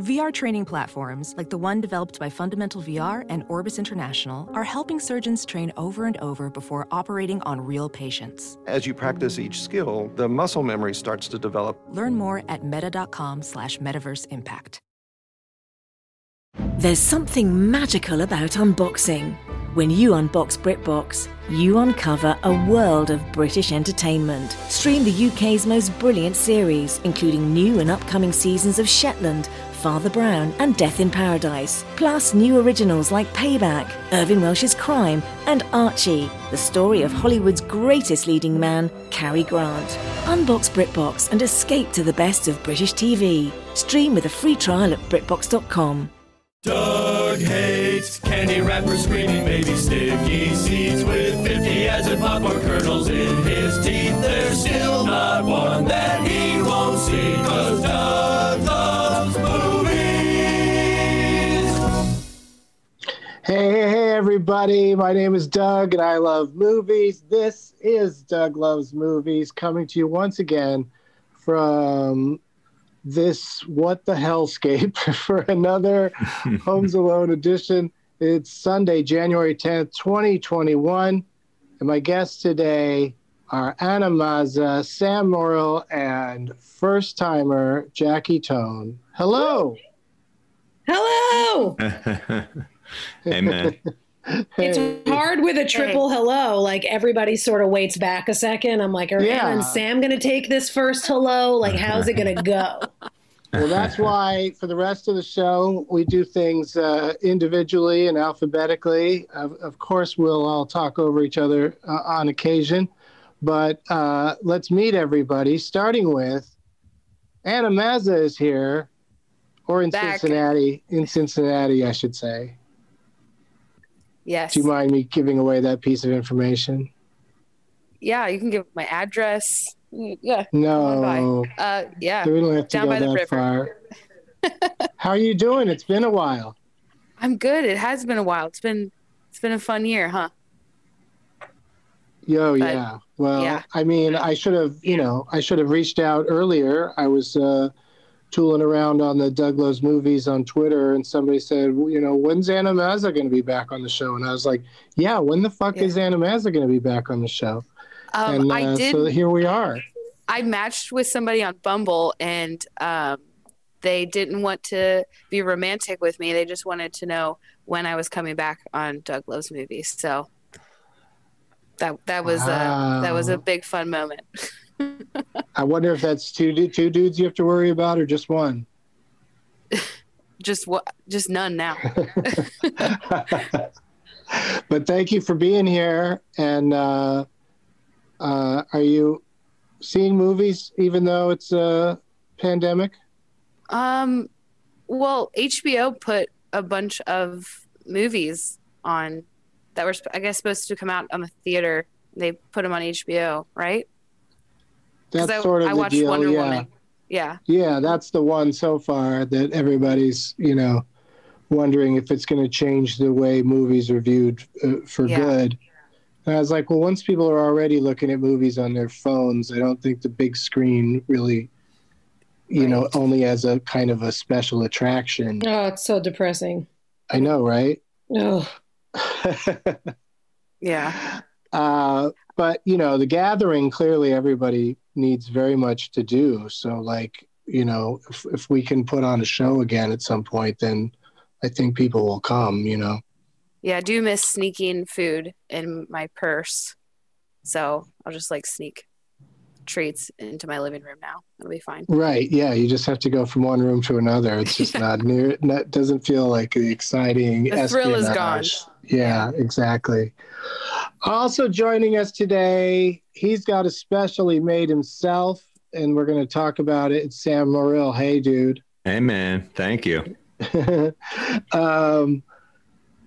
VR training platforms, like the one developed by Fundamental VR and Orbis International, are helping surgeons train over and over before operating on real patients. As you practice each skill, the muscle memory starts to develop. Learn more at meta.com slash metaverse impact. There's something magical about unboxing. When you unbox BritBox, you uncover a world of British entertainment. Stream the UK's most brilliant series, including new and upcoming seasons of Shetland, Father Brown, and Death in Paradise. Plus, new originals like Payback, Irvine Welsh's Crime, and Archie, the story of Hollywood's greatest leading man, Cary Grant. Unbox BritBox and escape to the best of British TV. Stream with a free trial at BritBox.com. Doug hates candy wrappers, screaming baby sticky seeds with 50 acid popcorn kernels in his teeth. There's still not one that he Hey, hey, hey, everybody. My name is Doug and I love movies. This is Doug Loves Movies coming to you once again from this What the Hellscape for another Homes Alone edition. It's Sunday, January 10th, 2021. And my guests today are Anna Mazza, Sam Morril, and first timer Jackie Tohn. Hello. Hello. Amen. It's hard with a triple hello. Like everybody sort of waits back a second. I'm like, are Yeah. Anna and Sam going to take this first hello? Like, how's it going to go? Well, that's why for the rest of the show, we do things uh, individually and alphabetically. Of, of course, we'll all talk over each other uh, on occasion, but uh, let's meet everybody, starting with Anna Mazza is here, or in Back. Cincinnati. In Cincinnati, I should say. Yes. Do you mind me giving away that piece of information? Yeah, you can give my address. Yeah. No, Uh, yeah. we don't have to Down go by the that river. far. How are you doing? It's been a while. I'm good. It has been a while. It's been it's been a fun year, huh? Yo, But- yeah. Well, yeah. I mean, I should have, you know, I should have reached out earlier. I was uh, tooling around on the Doug Loves Movies on Twitter, and somebody said, well, you know, when's Anna Mazza going to be back on the show? And I was like, yeah, when the fuck Yeah. is Anna Mazza going to be back on the show? Um, and I uh, did. so here we are. I matched with somebody on Bumble, and um, they didn't want to be romantic with me. They just wanted to know when I was coming back on Doug Loves Movies. So that that was a that was a big fun moment. I wonder if that's two two dudes you have to worry about, or just one. Just what? Just none now. but thank you for being here. And uh, uh, are you seeing movies even though it's a pandemic? Um, well, HBO put a bunch of movies on that were, I guess, supposed to come out on the theater. They put them on HBO, right? 'Cause That's I, sort of I the watched deal. Wonder yeah. Woman. Yeah, Yeah, that's the one so far that everybody's, you know, wondering if it's going to change the way movies are viewed uh, for Yeah. good. And I was like, well, once people are already looking at movies on their phones, I don't think the big screen really, you know, only as a kind of a special attraction. Oh, it's so depressing. I know, right? Oh, yeah, uh, but you know, the gathering clearly everybody needs very much to do. So, like, you know, if, if we can put on a show again at some point, then I think people will come. You know, yeah. I do miss sneaking food in my purse, so I'll just like sneak treats into my living room now. It'll be fine. right? Yeah, you just have to go from one room to another. It's just not near. Not doesn't feel like the exciting. The thrill is gone. espionage. Yeah, exactly. Also joining us today, he's got a special he made himself, and we're going to talk about it. It's Sam Morril. Hey, dude. Amen. Thank you. um,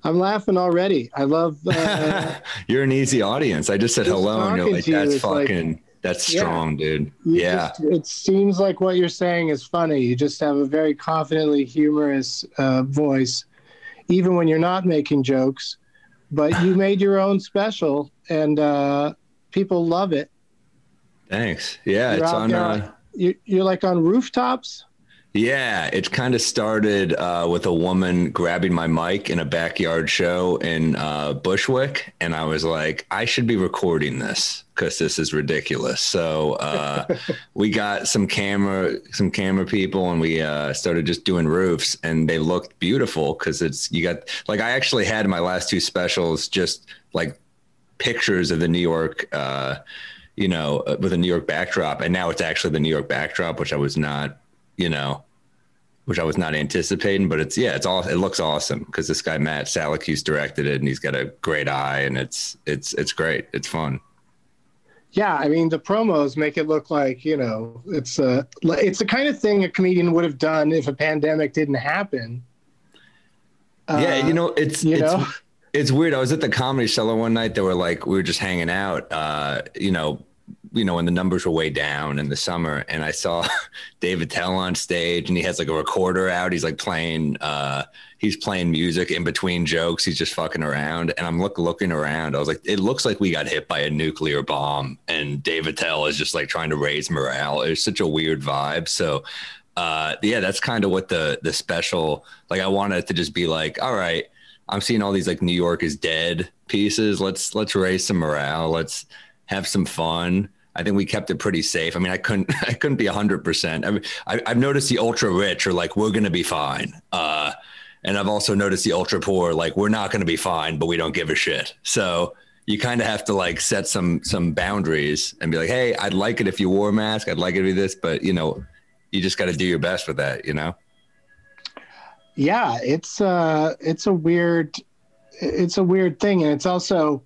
I'm laughing already. I love. Uh, you're an easy audience. I just said Just hello, and you're like, you "That's is like- fucking, that's Yeah. strong, dude." you Yeah, just- it seems like what you're saying is funny. You just have a very confidently humorous uh, voice, even when you're not making jokes. But you made your own special, and uh, people love it. thanks. Yeah, You're it's on. there Uh, You, you're like on rooftops. Yeah, it kind of started uh, with a woman grabbing my mic in a backyard show in uh, Bushwick, and I was like, I should be recording this because this is ridiculous. So uh, we got some camera, some camera people, and we uh, started just doing roofs, and they looked beautiful because it's you got like I actually had my last two specials just like pictures of the New York. Uh, you know, uh, with a New York backdrop, and now it's actually the New York backdrop, which I was not you know, which I was not anticipating, but it's yeah, it's all it looks awesome because this guy Matt Salakis directed it and he's got a great eye and it's it's it's great. It's fun. Yeah, I mean the promos make it look like you know it's a it's the kind of thing a comedian would have done if a pandemic didn't happen. yeah, Uh, you know, it's you it's know? it's weird. I was at the comedy cellar one night. They were like, we were just hanging out, uh, you know, you know, when the numbers were way down in the summer, and I saw Dave Attell on stage, and he has like a recorder out. He's like playing, uh, he's playing music in between jokes. He's just fucking around, and I'm look looking around. I was like, it looks like we got hit by a nuclear bomb, and Dave Attell is just like trying to raise morale. It was such a weird vibe. So, uh, yeah, that's kind of what the the special. Like, I wanted to just be like, all right. I'm seeing all these like New York is dead pieces. Let's let's raise some morale. Let's have some fun. I think we kept it pretty safe. I mean, I couldn't I couldn't be hundred percent. I mean, I, I've noticed the ultra rich are like we're gonna be fine, uh, and I've also noticed the ultra poor like we're not gonna be fine, but we don't give a shit. So you kind of have to like set some some boundaries and be like, hey, I'd like it if you wore a mask. I'd like it to be this, but you know, you just got to do your best with that. You know. yeah it's uh it's a weird it's a weird thing and it's also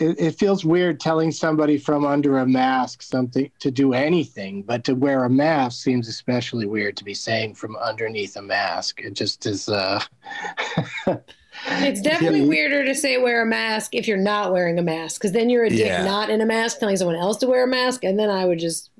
it, it feels weird telling somebody from under a mask something to do anything but to wear a mask seems especially weird to be saying from underneath a mask it just is uh It's definitely Yeah. weirder to say wear a mask if you're not wearing a mask, because then you're a dick Yeah. not in a mask telling someone else to wear a mask, and then I would just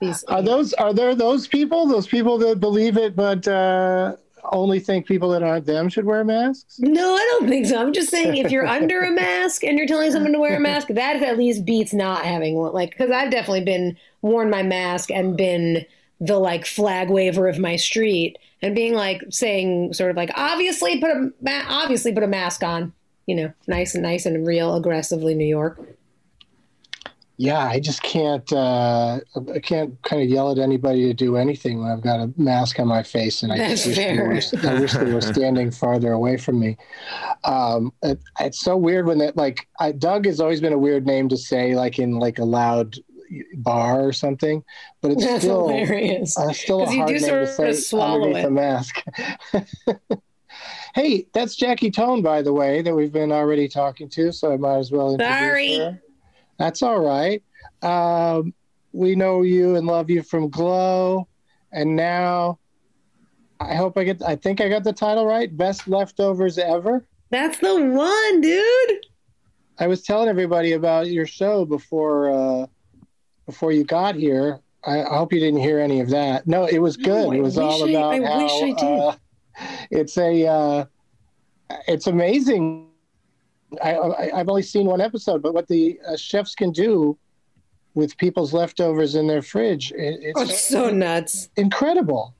be. are those are there those people those people that believe it but uh only think people that aren't them should wear masks No, I don't think so. I'm just saying if you're under a mask and you're telling someone to wear a mask, that at least beats not having one. Like, because I've definitely been worn my mask and been the like flag waver of my street and being like saying sort of like obviously put a ma- obviously put a mask on. You know, nice and nice and real aggressively New York. Yeah, I just can't. Uh, I can't kind of yell at anybody to do anything when I've got a mask on my face, and I That's wish they, were, I wish they were standing farther away from me. Um, it, it's so weird when that like I, Doug has always been a weird name to say, like in like a loud bar or something, but it's That's still hilarious. uh, still a hard name to say underneath it. a mask. hey, that's Jackie Tohn, by the way, that we've been already talking to, so I might as well introduce Sorry. her. That's all right. Um, we know you and love you from Glow, and now I hope I get. I think I got the title right. Best leftovers ever. That's the one, dude. I was telling everybody about your show before uh, before you got here. I, I hope you didn't hear any of that. No, it was good. No, it was all wish I- about I how wish I did. Uh, it's a uh, it's amazing. I, I, I've only seen one episode, but what the uh, chefs can do with people's leftovers in their fridge, it, it's Oh, it's so nuts. incredible.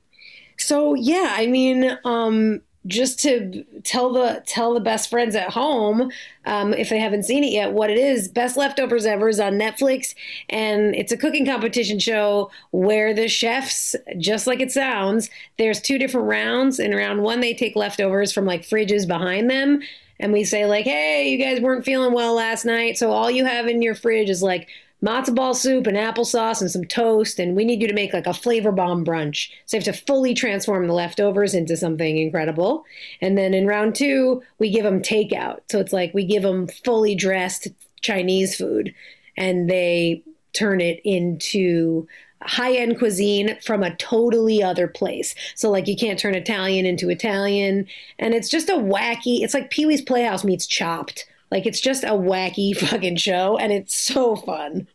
So yeah, I mean, um, just to tell the tell the best friends at home, um, if they haven't seen it yet, what it is. Best leftovers ever is on Netflix, and it's a cooking competition show where the chefs, just like it sounds, there's two different rounds. In round one, they take leftovers from like fridges behind them. And we say like, hey, you guys weren't feeling well last night, so all you have in your fridge is like matzo ball soup and applesauce and some toast, and we need you to make like a flavor bomb brunch. So you have to fully transform the leftovers into something incredible. And then in round two, we give them takeout. So it's like we give them fully dressed Chinese food, and they turn it into high end cuisine from a totally other place. So like you can't turn Italian into Italian, and it's just a wacky. It's like Pee Wee's Playhouse meets Chopped. Like it's just a wacky fucking show, and it's so fun.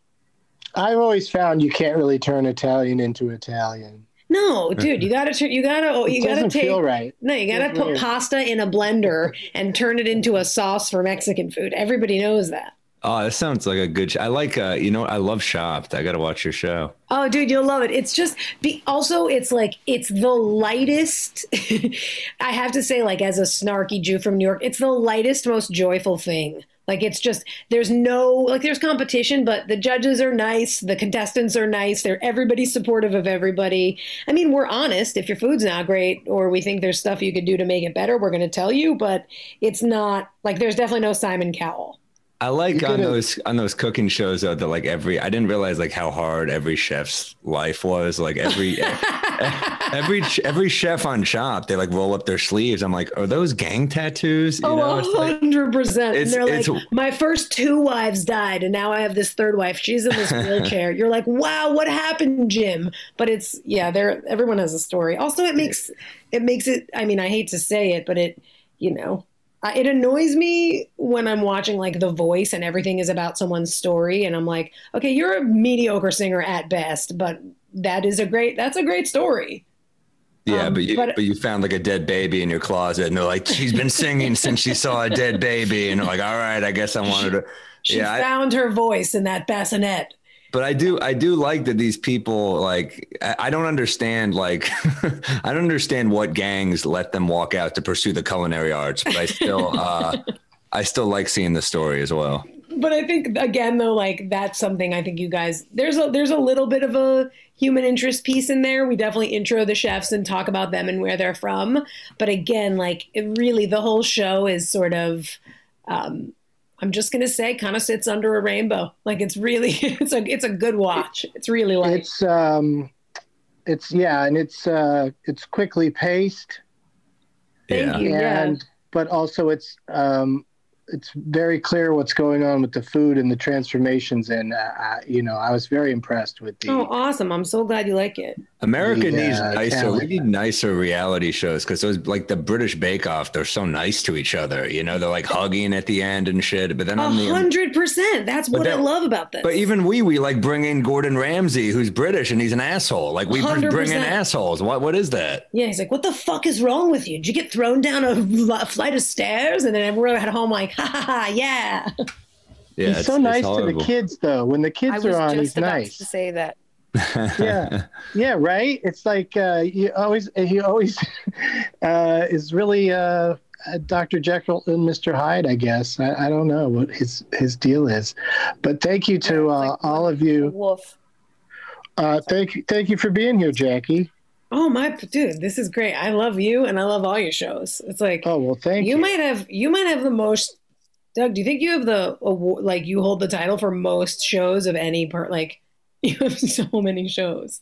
I've always found you can't really turn Italian into Italian. No, dude, you gotta turn. You gotta. oh, You gotta take. feel right. No, you gotta Feels put weird. pasta in a blender and turn it into a sauce for Mexican food. Everybody knows that. Oh, that sounds like a good. Sh- I like. Uh, you know, I love Chopped. I got to watch your show. Oh, dude, you'll love it. It's just be also it's like it's the lightest. I have to say, like as a snarky Jew from New York, it's the lightest, most joyful thing. Like it's just there's no like there's competition, but the judges are nice, the contestants are nice, they're everybody's supportive of everybody. I mean, we're honest. If your food's not great or we think there's stuff you could do to make it better, we're to tell you. But it's not like there's definitely no Simon Cowell. I like on those on those cooking shows though that like every I didn't realize like how hard every chef's life was. Like every every every chef on Chopped, they like roll up their sleeves. I'm like, are those gang tattoos? You Oh, like hundred percent. And they're like, my first two wives died, and now I have this third wife. She's in this wheelchair. You're like, wow, what happened, Jim? But it's yeah, there. Everyone has a story. Also, it makes it makes it. I mean, I hate to say it, but it, you know, I, it annoys me when I'm watching like The Voice and everything is about someone's story, and I'm like, okay, you're a mediocre singer at best, but that is a great. That's a great story. yeah, um, but you but- but, you found like a dead baby in your closet, and they're like, she's been singing since she saw a dead baby, and they're like, all right, I guess I wanted to. She yeah, I- found her voice in that bassinet. But I do I do like that these people like I, don't understand like I don't understand what gangs let them walk out to pursue the culinary arts, but I still uh I still like seeing the story as well. but I think again though, like that's something I think you guys there's a there's a little bit of a human interest piece in there. We definitely intro the chefs and talk about them and where they're from. But again, like it really the whole show is sort of um I'm just gonna say kind of sits under a rainbow. Like it's really it's a it's a good watch. It's really like It's um, it's yeah, and it's uh, it's quickly paced, thank yeah. you. Yeah. and but also it's um, it's very clear what's going on with the food and the transformations, and uh, I- you know, I was very impressed with the. Oh, awesome! I'm so glad you like it. America Yeah, needs I nicer. can't- We need nicer reality shows because those like the British Bake Off. They're so nice to each other. You know, they're like hugging at the end and shit. But then A on the hundred percent. That's But what I love about this. but even we we like bring in Gordon Ramsay, who's British and he's an asshole. Like we bring in assholes. What what is that? Yeah, he's like, "What the fuck is wrong with you? Did you get thrown down a flight of stairs?" And then everyone at home like, "Ha ha ha, yeah." Yeah, he's it's- so nice to the kids, though. When the kids was are on, just he's nice. to say that. yeah yeah right it's like uh you always he always uh is really uh uh, Dr. Jekyll and Mr. Hyde, I guess. I, I don't know what his his deal is, but thank you to uh, like all of you. Wolf. Uh, thank you, thank you for being here, Jackie. Oh my dude, this is great. I love you, and I love all your shows. It's like Oh well, thank you. you might have you might have the most. Doug, do you think you have the award? Like you hold the title for most shows of any part? Like you have so many shows.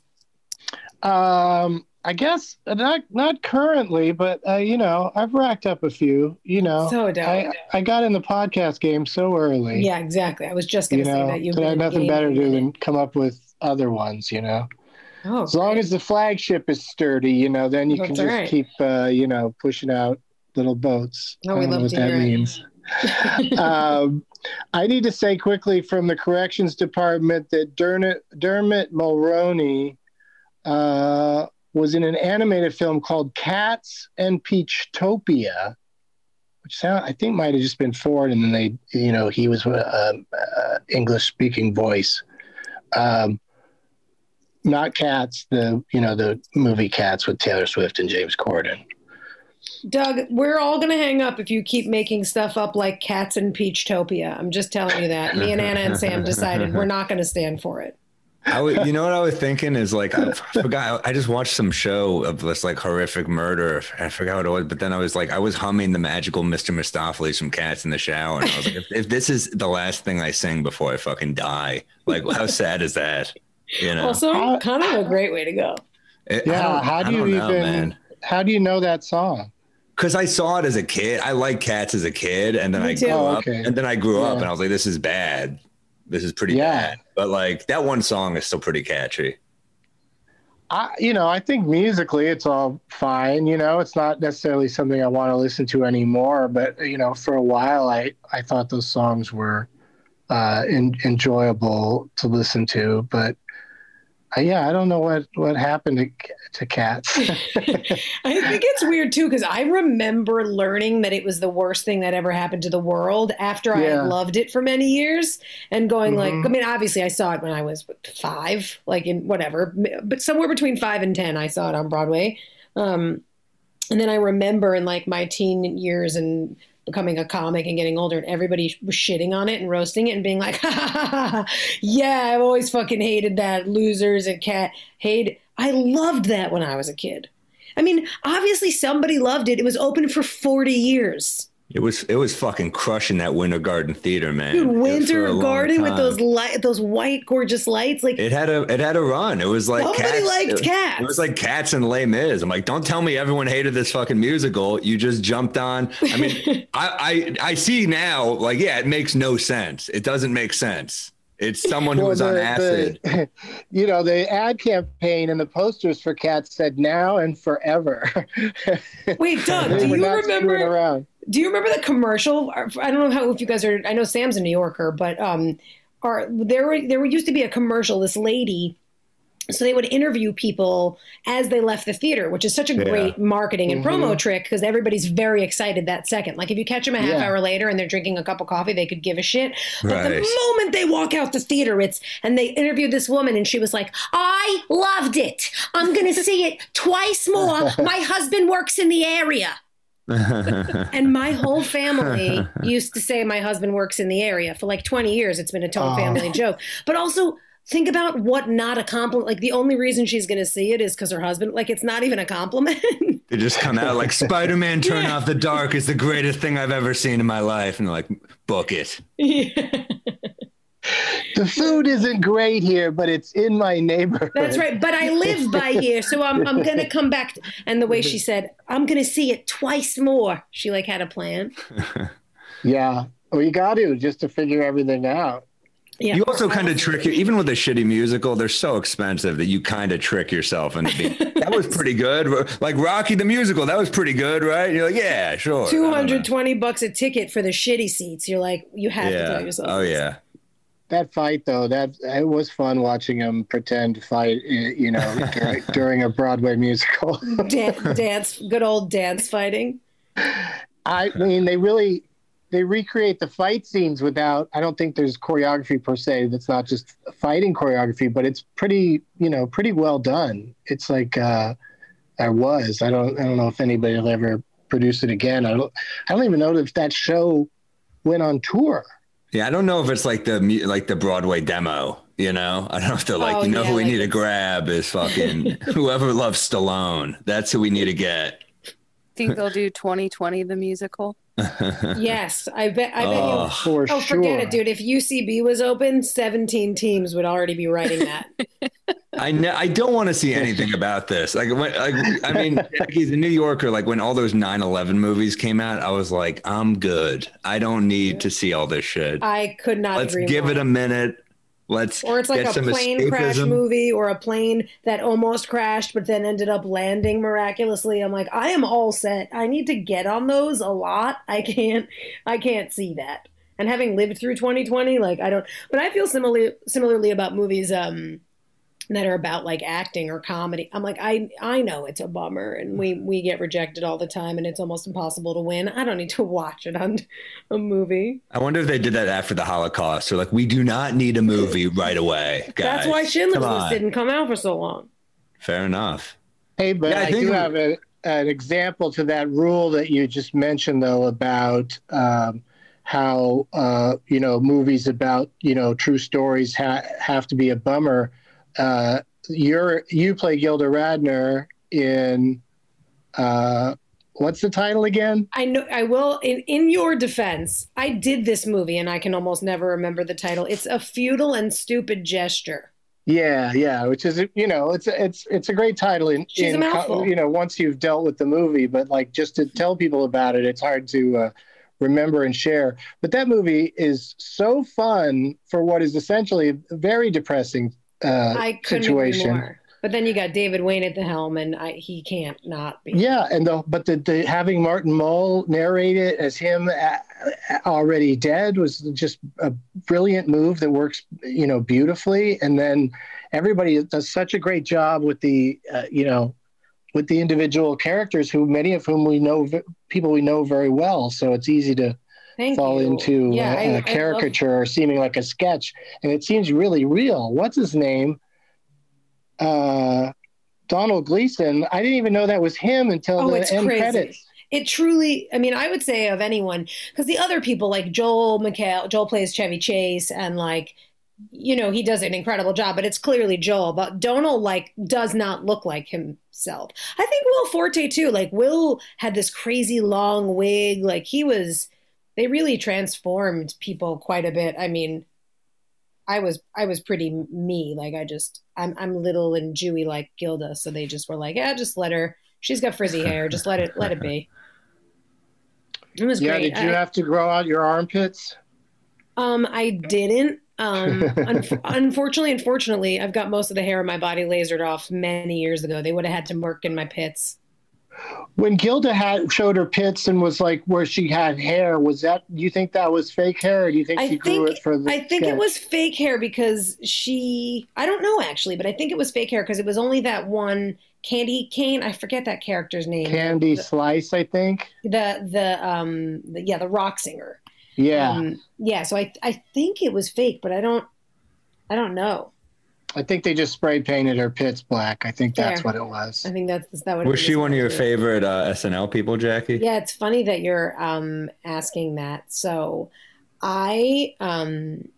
Um, I guess not not currently, but uh, you know, I've racked up a few. You know, So. I I got in the podcast game so early. Yeah, exactly. I was just you gonna say know, that you've I had nothing better to do than come up with other ones. You know. Oh, as long as the flagship is sturdy, you know, then you can just right. keep, uh, you know, pushing out little boats. Oh, I we love what to that hear it. Um, I need to say quickly from the corrections department that Dermot, Dermot Mulroney uh, was in an animated film called Cats and Peachtopia, which sound I think might have just been Ford, and then they, you know, he was uh, uh, English speaking voice. Um, not Cats, the you know the movie Cats with Taylor Swift and James Corden. Doug, we're all gonna hang up if you keep making stuff up like cats and Peachtopia. I'm just telling you that. Me and Anna and Sam decided we're not gonna stand for it. I would, you know what I was thinking is like I forgot. I just watched some show of this like horrific murder. I forgot what it was, but then I was like, I was humming the magical Mr. Mistoffelees from Cats in the Shower, and I was like, if, if this is the last thing I sing before I fucking die, like how sad is that? You know? Also, kind of a great way to go. It- Yeah, how do you don't know, even? How do you know that song? Because I saw it as a kid. I liked cats as a kid, and then Me I too. grew Oh, up, okay. and then I grew up, and I was like, "This is bad. This is pretty Yeah. bad." But like that one song is still pretty catchy. I, you know, I think musically it's all fine. You know, it's not necessarily something I want to listen to anymore. But you know, for a while, I I thought those songs were uh, in, enjoyable to listen to. But uh, yeah, I don't know what what happened to to cats. I think it's weird too because I remember learning that it was the worst thing that ever happened to the world after I Yeah. loved it for many years and going like, Mhm. I mean, obviously I saw it when I was five, like in whatever, but somewhere between five and ten, I saw it on Broadway. Um, and then I remember in like my teen years and becoming a comic and getting older and everybody was shitting on it and roasting it and being like, ha, ha, ha, yeah, I've always fucking hated that. Losers and cat hate. I loved that when I was a kid. I mean, obviously somebody loved it. It was open for 40 years. It was it was fucking crushing that Winter Garden Theater, man. Dude, It was for Winter a long Garden with those light, those white, gorgeous lights. Like, It had a it had a run. It was like Nobody cats. liked it, Cats. It was like Cats and Les Mis. I'm like, don't tell me everyone hated this fucking musical. You just jumped on. I mean, I, I I see now. Like, yeah, it makes no sense. It doesn't make sense. It's someone who Well, was on the- acid. the- you know, the ad campaign and the posters for cats said now and forever. wait, Doug, do were you not screwing remember? Do you remember the commercial? I don't know how if you guys are. I know Sam's a New Yorker, but um, are there were there used to be a commercial. This lady, so they would interview people as they left the theater, which is such a Yeah. great marketing and Mhm. promo trick because everybody's very excited that second. Like if you catch them a half Yeah. hour later and they're drinking a cup of coffee, they could give a shit. But the moment they walk out the theater, it's and they interviewed this woman and she was like, "I loved it. I'm gonna see it twice more. My husband works in the area." And my whole family used to say my husband works in the area for like 20 years. It's been a total Oh. family joke. But also think about what not a compliment. Like the only reason she's going to see it is because her husband. Like it's not even a compliment. They just come out like Spider Man Turn Yeah. Off the Dark is the greatest thing I've ever seen in my life. And they're like, book it. Yeah. The food isn't great here, but it's in my neighborhood. That's right. But I live by here, so I'm I'm going to come back. And the way she said, I'm going to see it twice more. She like had a plan. Yeah. Well, you got to just to figure everything out. Yeah. You also kind of trick you, even with a shitty musical, they're so expensive that you kind of trick yourself into being, that was pretty good. Like Rocky the musical, that was pretty good, right? You're like, yeah, sure. I don't know. 220 bucks a ticket for the shitty seats. You're like, you have to tell Yeah. yourself. Oh, this. yeah. That fight, though, that it was fun watching them pretend to fight. You know, during, during a Broadway musical. Dan- dance, good old dance fighting. I mean, they really they recreate the fight scenes without. I don't think there's choreography per se. That's not just fighting choreography, but it's pretty, you know, pretty well done. It's like uh, I was. I don't. I don't know if anybody will ever produce it again. I don't. I don't even know if that show went on tour. Yeah, I don't know if it's like the like the Broadway demo. You know, I don't know if they're like, Oh, you know, yeah, who we like need to grab is fucking whoever loves Stallone. That's who we need to get. Think they'll do 2020 the musical? Yes, I bet. I bet Oh. you. For Oh, sure. forget it, dude. If UCB was open, 17 teams would already be writing that. I know, I don't want to see anything about this. Like, when, like I mean, he's a New Yorker. Like when all those 9/11 movies came out, I was like, I'm good. I don't need to see all this shit. I could not Let's agree give more. it a minute. Let's or it's like a plane crash movie or a plane that almost crashed but then ended up landing miraculously. I'm like, I am all set. I need to get on those a lot. I can't I can't see that. And having lived through 2020, like I don't but I feel similarly similarly about movies um that are about like acting or comedy. I'm like, I I know it's a bummer and we we get rejected all the time and it's almost impossible to win. I don't need to watch it on a movie. I wonder if they did that after the Holocaust. They're like, we do not need a movie right away, guys. That's why Schindler's List didn't come out for so long. Fair enough. Hey, but Yeah, I I, think do we- have a, an example to that rule that you just mentioned, though, about um, how uh, you know movies about you know true stories ha- have to be a bummer. Uh, you're you play Gilda Radner in uh, what's the title again? I know I will in in your defense, I did this movie and I can almost never remember the title. It's a futile and stupid gesture. Yeah, yeah, which is you know it's it's it's a great title in, She's in you know once you've dealt with the movie, but like just to tell people about it, it's hard to uh, remember and share. But that movie is so fun for what is essentially a very depressing uh, I situation. more. But then you got David Wain at the helm, and I, he can't not be. Yeah, and the but the, the having Martin Mull narrate it as him a, a- already dead was just a brilliant move that works, you know, beautifully. And then everybody does such a great job with the, uh, you know, with the individual characters who many of whom we know people we know very well. So it's easy to Thank fall you. into Yeah, a, I- a I love- caricature or seeming like a sketch, and it seems really real. What's his name? Uh, Domhnall Gleeson. I didn't even know that was him until Oh, the it's end crazy. credits. It truly, I mean, I would say of anyone, because the other people like Joel McHale, Joel plays Chevy Chase, and like, you know, he does an incredible job, but it's clearly Joel. But Domhnall, like, does not look like himself. I think Will Forte, too. Like, Will had this crazy long wig. Like, he was, they really transformed people quite a bit. I mean, I was I was pretty me. Like I just I'm I'm little and Jewy like Gilda, so they just were like, yeah, just let her. She's got frizzy hair. Just let it let it be. It was Yeah, great. did you I- have to grow out your armpits? um, I didn't. Um, un- unfortunately, unfortunately, I've got most of the hair on my body lasered off many years ago. They would have had to work in my pits. When Gilda had showed her pits and was like where she had hair, was that? Do you think that was fake hair, or do you think I she grew it for the? I think it was fake hair because she I don't know actually, but I think it was fake hair because it was only that one Candy Cane. I forget that character's name. Candy The Slice, I think. the, the um the, yeah the rock singer. Yeah, Um, yeah. So I I think it was fake, but I don't I don't know. I think they just spray painted her pits black. I think that's Fair. what it was. I think that's that would. Was she one of your favorite uh, SNL people, Jackie? Yeah, it's funny that you're um, asking that. So, I um,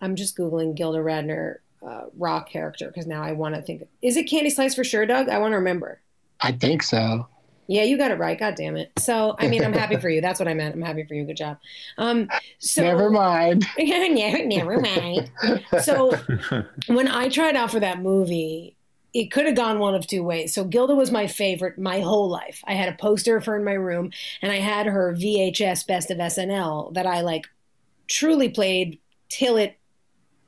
I'm just googling Gilda Radner uh, rock character because now I want to think. Is it Candy Slice for sure, Doug? I want to remember. I think so. Yeah, you got it right. God damn it. So, I mean, I'm happy for you. That's what I meant. I'm happy for you. Good job. Um, so Never mind. never, never mind. So when I tried out for that movie, it could have gone one of two ways. So Gilda was my favorite my whole life. I had a poster of her in my room, and I had her VHS Best of SNL that I like truly played till it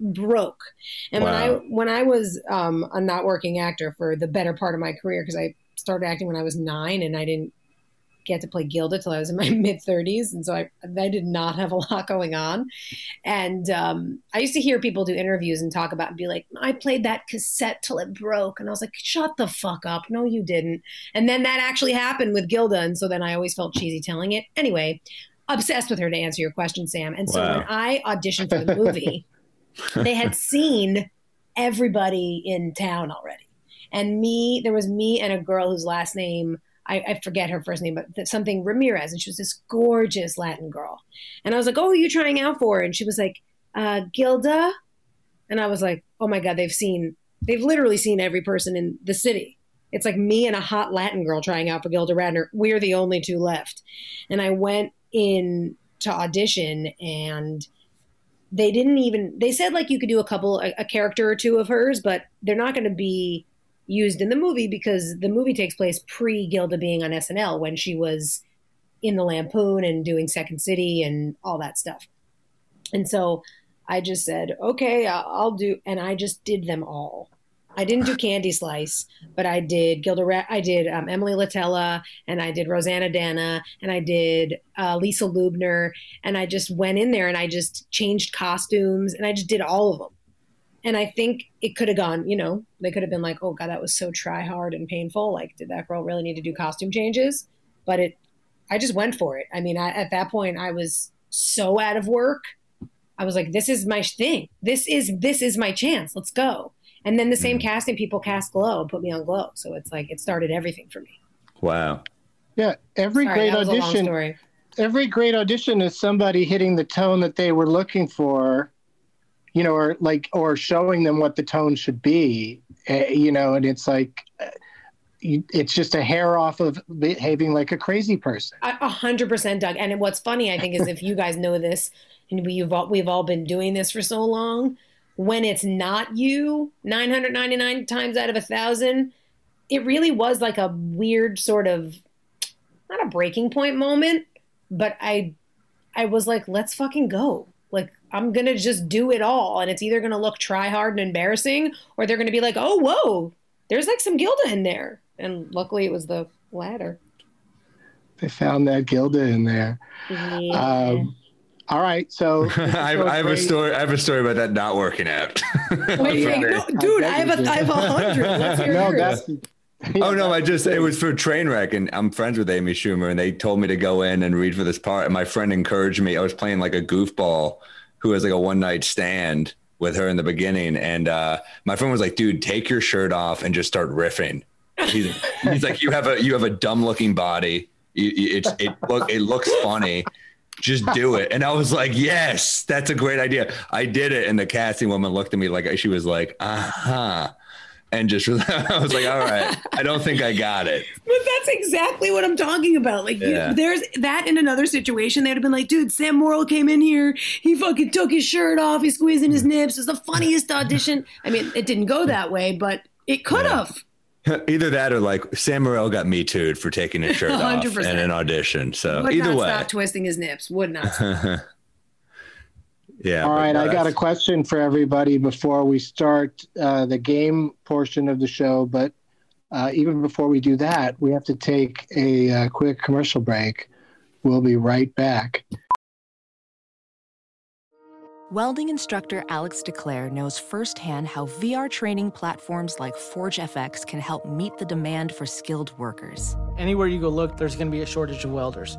broke. And when I when I was um, a not working actor for the better part of my career, because I started acting when I was nine, and I didn't get to play Gilda till I was in my mid 30s, and so I I did not have a lot going on. And um, I used to hear people do interviews and talk about and be like, I played that cassette till it broke, and I was like, shut the fuck up, no, you didn't. And then that actually happened with Gilda, and so then I always felt cheesy telling it. Anyway, obsessed with her to answer your question, Sam. And so Wow. when I auditioned for the movie, they had seen everybody in town already. And me, there was me and a girl whose last name, I, I forget her first name, but something Ramirez. And she was this gorgeous Latin girl. And I was like, Oh, who are you trying out for? And she was like, uh, Gilda. And I was like, Oh my God, they've seen, they've literally seen every person in the city. It's like me and a hot Latin girl trying out for Gilda Radner. We're the only two left. And I went in to audition and they didn't even they said like you could do a couple a, a character or two of hers but they're not going to be used in the movie because the movie takes place pre Gilda being on SNL when she was in the Lampoon and doing Second City and all that stuff. And so I just said, okay, I'll, do, and I just did them all. I didn't do Candy Slice, but I did Gilda. I did um, Emily Litella, and I did Rosanna Dana, and I did uh, Lisa Loopner, and I just went in there and I just changed costumes, and I just did all of them. And I think it could have gone, you know, they could have been like, oh God, that was so try hard and painful. Like, did that girl really need to do costume changes? But it, I just went for it. I mean, I, at that point, I was so out of work. I was like, this is my thing. This is this is my chance. Let's go. And then the same mm-hmm. casting people cast Glow and put me on Glow. So it's like it started everything for me. Wow. Yeah, every Sorry, great that was a long audition. Every great audition is somebody hitting the tone that they were looking for, you know, or like or showing them what the tone should be. Uh, you know, and it's like uh, it's just a hair off of behaving like a crazy person. A hundred percent, Doug. And what's funny, I think, is if you guys know this, and we've all, we've all been doing this for so long, when it's not you, nine hundred ninety nine times out of a thousand, it really was like a weird sort of not a breaking point moment, but I I was like, let's fucking go. Like I'm gonna just do it all, and it's either gonna look try hard and embarrassing, or they're gonna be like, oh whoa, there's like some Gilda in there, and luckily it was the latter. They found that Gilda in there. Yeah. Um, all right, so I, I have a story. I have a story about that not working out. Wait, wait, no, dude, I have a, I have a hundred. No, yours. that's oh no, I just it was for Trainwreck, and I'm friends with Amy Schumer, and they told me to go in and read for this part. And my friend encouraged me. I was playing like a goofball who has like a one night stand with her in the beginning, and uh, my friend was like, "Dude, take your shirt off and just start riffing." He's, he's like, "You have a you have a dumb looking body. It's it look it looks funny." Just do it. And I was like, yes, that's a great idea. I did it. And the casting woman looked at me like she was like, uh huh. And just, I was like, all right, I don't think I got it. But that's exactly what I'm talking about. Like, you- there's that in another situation. They'd have been like, dude, Sam Morril came in here. He fucking took his shirt off. He's squeezing his mm. nips. It's the funniest audition. I mean, it didn't go that way, but it could have. Either that or like Sam Morril got me too'd for taking his shirt off 100%. in an audition. So Would either way. stop twisting his nips. Would not. Yeah. All but right, no, I got a question for everybody before we start uh, the game portion of the show. But uh, even before we do that, we have to take a uh, quick commercial break. We'll be right back. Welding instructor Alex DeClaire knows firsthand how VR training platforms like ForgeFX can help meet the demand for skilled workers. Anywhere you go look, there's going to be a shortage of welders.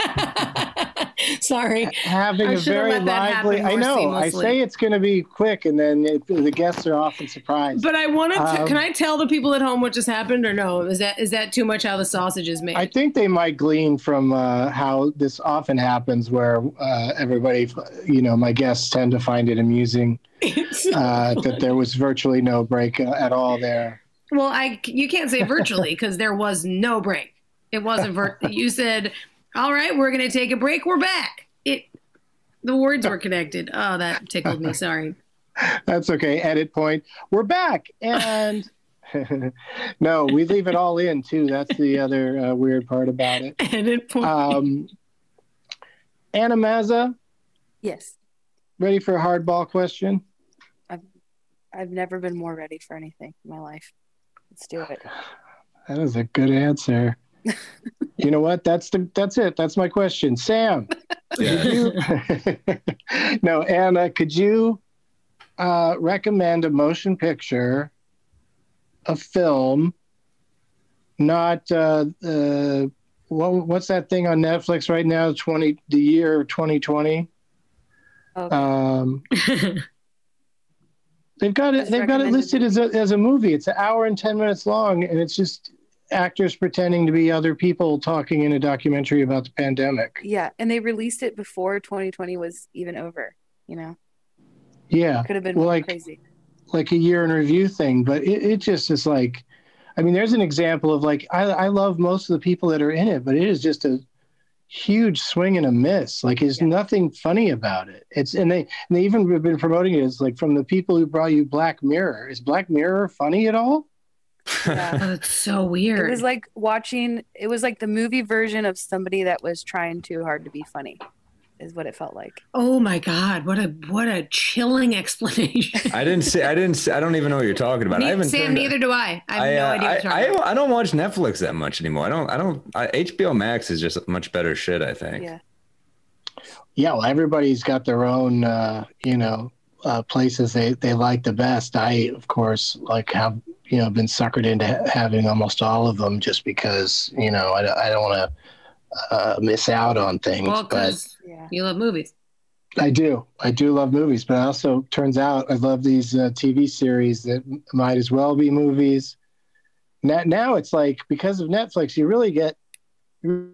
Sorry. having I a very let that happen lively. I know. I say it's going to be quick, and then it, the guests are often surprised. But I wanted to. Um, can I tell the people at home what just happened, or no? Is that is that too much how the sausage is made? I think they might glean from uh, how this often happens, where uh, everybody, you know, my guests tend to find it amusing uh, that there was virtually no break uh, at all there. Well, I you can't say virtually because there was no break. It wasn't vir- you said, "All right, we're going to take a break. We're back." It the words were connected. Oh, that tickled me. Sorry. That's okay. Edit point. We're back, and no, we leave it all in too. That's the other uh, weird part about it. Edit point. Um, Anna Mazza, Yes. ready for a hardball question? I've I've never been more ready for anything in my life. Let's do it. That is a good answer. You know what? That's the that's it. That's my question. Sam. could you- no, Anna, could you uh, recommend a motion picture, a film, not uh, uh, what, what's that thing on Netflix right now? Twenty the year twenty twenty. Okay. Um, they've got it. They've got it listed as a as a movie. It's an hour and ten minutes long, and it's just actors pretending to be other people talking in a documentary about the pandemic. yeah, and they released it before 2020 was even over. You know, Yeah, could have been Well, like- crazy. like a year in review thing, but it, it just is like, I mean, there's an example of like I I love most of the people that are in it, but it is just a huge swing and a miss. Like, there's Yeah. nothing funny about it. It's and they and they even have been promoting it as like from the people who brought you Black Mirror. Is Black Mirror funny at all? Yeah. oh, it's so weird. It was like watching. It was like the movie version of somebody that was trying too hard to be funny, is what it felt like. oh my god, what a what a chilling explanation. I didn't say. I didn't. Say, I don't even know what you're talking about. I haven't. Sam, turned- neither do I. I have I, no uh, idea what you're I, talking about. I, I don't watch Netflix that much anymore. I don't. I don't. I, HBO Max is just much better shit. I think. Yeah. Yeah, well, everybody's got their own, uh, you know, uh, places they, they like the best. I, of course, like have you know been suckered into ha- having almost all of them just because you know I, I don't want to uh, miss out on things. well, but because Yeah. you love movies. I do, I do love movies, but also turns out I love these uh, TV series that might as well be movies. Now, now it's like because of Netflix, you really get you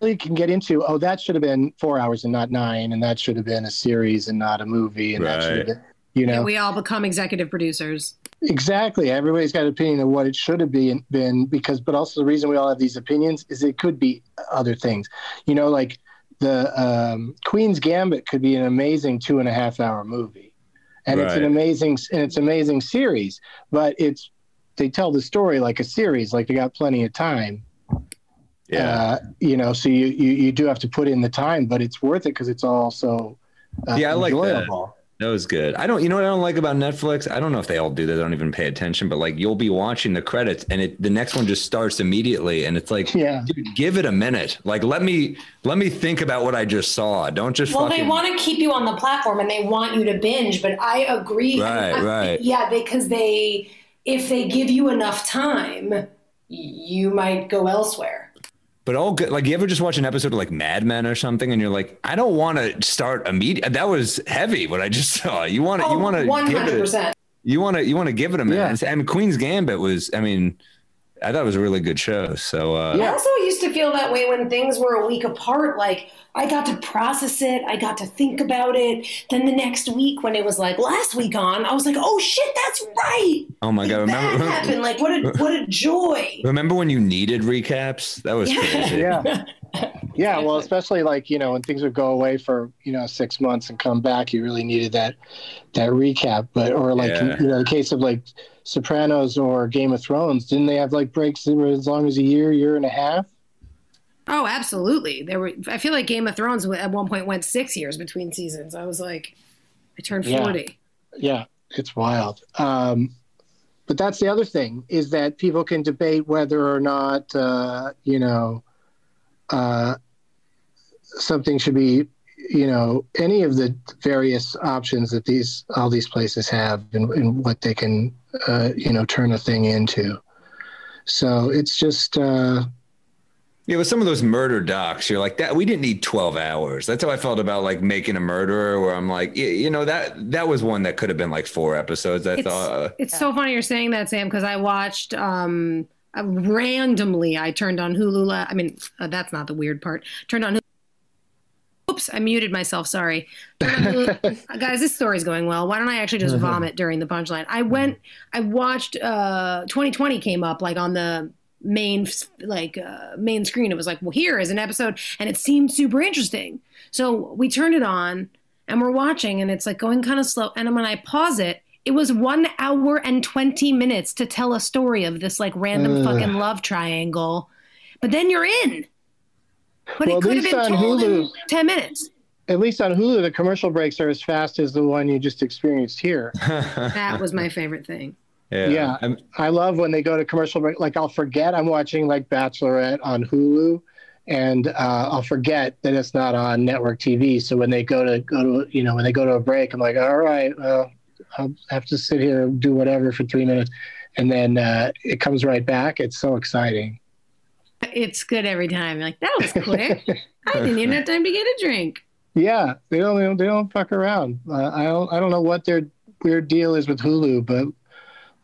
really can get into oh that should have been four hours and not nine, and that should have been a series and not a movie, and that should have been you know And we all become executive producers. exactly. Everybody's got an opinion of what it should have been been because, but also the reason we all have these opinions is it could be other things. You know, like the um, Queen's Gambit could be an amazing two and a half hour movie, and it's an amazing and it's amazing series. But it's they tell the story like a series, like they got plenty of time. Yeah. Uh, you know, so you, you you do have to put in the time, but it's worth it because it's also uh, Yeah, I like enjoyable. That was good. I don't, you know what I don't like about Netflix? I don't know if they all do that. I don't even pay attention, but like you'll be watching the credits and it, the next one just starts immediately. And it's like, Yeah. dude, give it a minute. Like, let me, let me think about what I just saw. Don't just Well, fucking, they want to keep you on the platform and they want you to binge, but I agree. Right, I- right. Yeah, because they, if they give you enough time, you might go elsewhere. But all good. Like, you ever just watch an episode of like Mad Men or something and you're like, I don't want to start immediate. That was heavy what I just saw. You want to, you want to Oh, One give hundred it, percent. you want to, you want to give it a minute. And Queen's Gambit was, I mean, I thought it was a really good show. So, uh, I also used to feel that way when things were a week apart. Like I got to process it, I got to think about it. Then the next week, when it was like last week on, I was like, "Oh shit, that's right, oh my God. that Remember, happened." Like what a what a joy. remember when you needed recaps? That was crazy. Yeah. Yeah, well, especially like you know when things would go away for you know six months and come back, you really needed that that recap. But or like Yeah. you know the case of like Sopranos or Game of Thrones, didn't they have like breaks that were as long as a year, year and a half? Oh, absolutely. There were. I feel like Game of Thrones at one point went six years between seasons. I was like, I turned Yeah. forty. Yeah, it's wild. Um, but that's the other thing is that people can debate whether or not uh, you know uh, something should be you know any of the various options that these all these places have and, and what they can uh, you know turn a thing into. So it's just uh, Yeah, with some of those murder docs, you're like that. We didn't need 12 hours. That's how I felt about like making a murderer, where I'm like, you, you know, that that was one that could have been like four episodes. I It's, thought. it's so funny you're saying that, Sam, because I watched um, uh, randomly. I turned on Hulu. La- I mean, uh, that's not the weird part. Turned on. Hulu. Oops, I muted myself. Sorry, Turned on Hulu- Uh, guys. This story's going well. Why don't I actually just vomit during the punchline? I went. I watched. Uh, 2020 came up like on the main like uh, main screen. It was like, well, here is an episode, and it seemed super interesting. So we turned it on, and we're watching, and it's like going kind of slow. And when I pause it, it was one hour and 20 minutes to tell a story of this like random Ugh. fucking love triangle. But then you're in. But Well, it at could have least been on told in Hulu- 10 minutes. at least on Hulu, the commercial breaks are as fast as the one you just experienced here. That was my favorite thing. yeah. Yeah. I'm- I love when they go to commercial break. Like I'll forget I'm watching like Bachelorette on Hulu, and uh, I'll forget that it's not on network TV. So when they go to go to you know when they go to a break, I'm like, all right, well, I'll have to sit here and do whatever for three minutes, and then uh, it comes right back. It's so exciting. It's good every time. You're like, that was quick. I didn't even have time to get a drink. Yeah, they don't they don't fuck around. Uh, I don't I don't know what their weird deal is with Hulu, but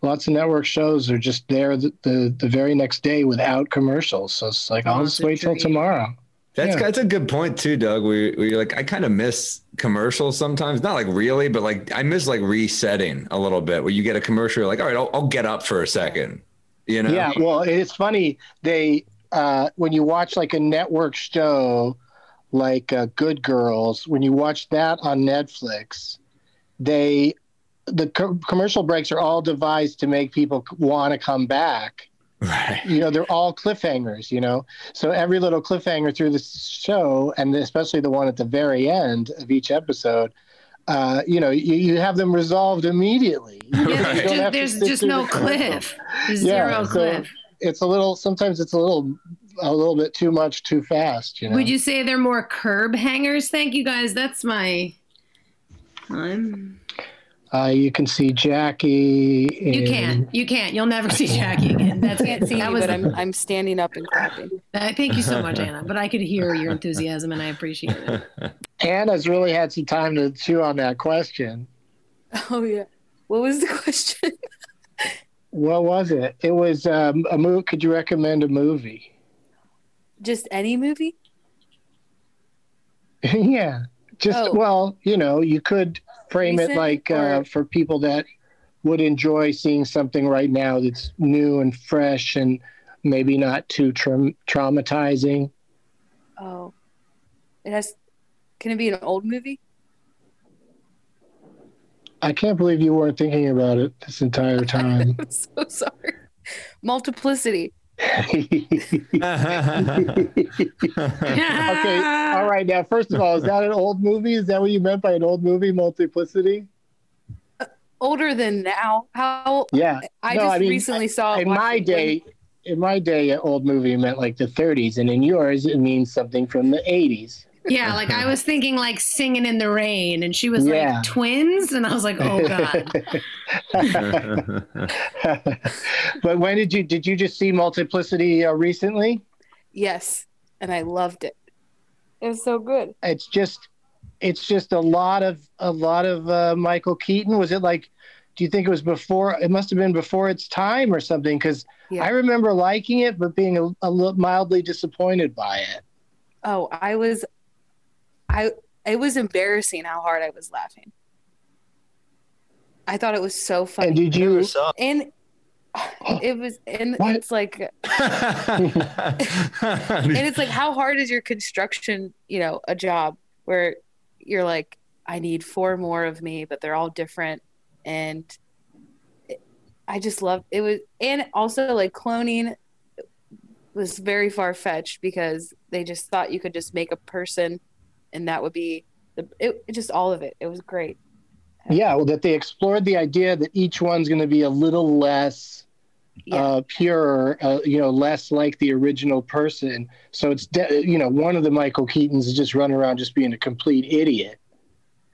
lots of network shows are just there the, the, the very next day without commercials. So it's like I'll just That's a wait till tomorrow. That's Yeah. that's a good point too, Doug. We we like I kind of miss commercials sometimes. Not like really, but like I miss like resetting a little bit. Where you get a commercial, you're like, all right, I'll, I'll get up for a second. You know? Yeah, well, it's funny. They uh, when you watch like a network show like uh, Good Girls, when you watch that on Netflix, they the co- commercial breaks are all devised to make people want to come back. Right. You know, they're all cliffhangers. You know, so every little cliffhanger through the show, and especially the one at the very end of each episode. Uh, you know, you, you have them resolved immediately. You Yeah, don't there's just, have there's sit just no cliff. There's Yeah, zero so- cliff. It's a little sometimes it's a little a little bit too much too fast you know Would you say they're more curb hangers? Thank you guys. That's my. I'm, uh, you can see jackie you can't. You can't. You'll never see Jackie again. That's Can't see that you, was but I'm I'm standing up and clapping. Uh, thank you so much, Anna. But I could hear your enthusiasm, and I appreciate it. anna's really had some time to chew on that question Oh yeah. What was the question? What was it it was um, a movie could you recommend a movie Just any movie? yeah just Oh. well you know you could frame it Recent like uh, for people that would enjoy seeing something right now that's new and fresh and maybe not too tra- traumatizing Oh. It has. Can it be an old movie? I can't believe you weren't thinking about it this entire time. I'm so sorry. Multiplicity. okay, all right. Now, first of all, is that an old movie? Is that what you meant by an old movie, Multiplicity? Uh, older than now. How? Yeah. I No, just I mean, recently saw it In my day, in my day, an old movie meant like the 30s, and in yours, it means something from the 80s. Yeah, like I was thinking like singing in the rain, and she was Yeah. like twins, and I was like, oh god. but when did you did you just see Multiplicity uh, recently? Yes, and I loved it. It was so good. It's just it's just a lot of a lot of uh, Michael Keaton. Was it like? Do you think it was before? It must have been before its time or something. Because Yeah. I remember liking it, but being a, a little mildly disappointed by it. Oh, I was, I. It was embarrassing how hard I was laughing. I thought it was so funny. And did you? And it was, and it's like, and it's like, how hard is your construction? You know, a job where you're like, I need four more of me, but they're all different, and it- I just love it was, and also like cloning was very far fetched because they just thought you could just make a person, and that would be the it, just all of it. It was great. Yeah, well, that they explored the idea that each one's going to be a little less uh, pure, uh, you know, less like the original person. So it's, de- you know, one of the Michael Keatons is just running around just being a complete idiot.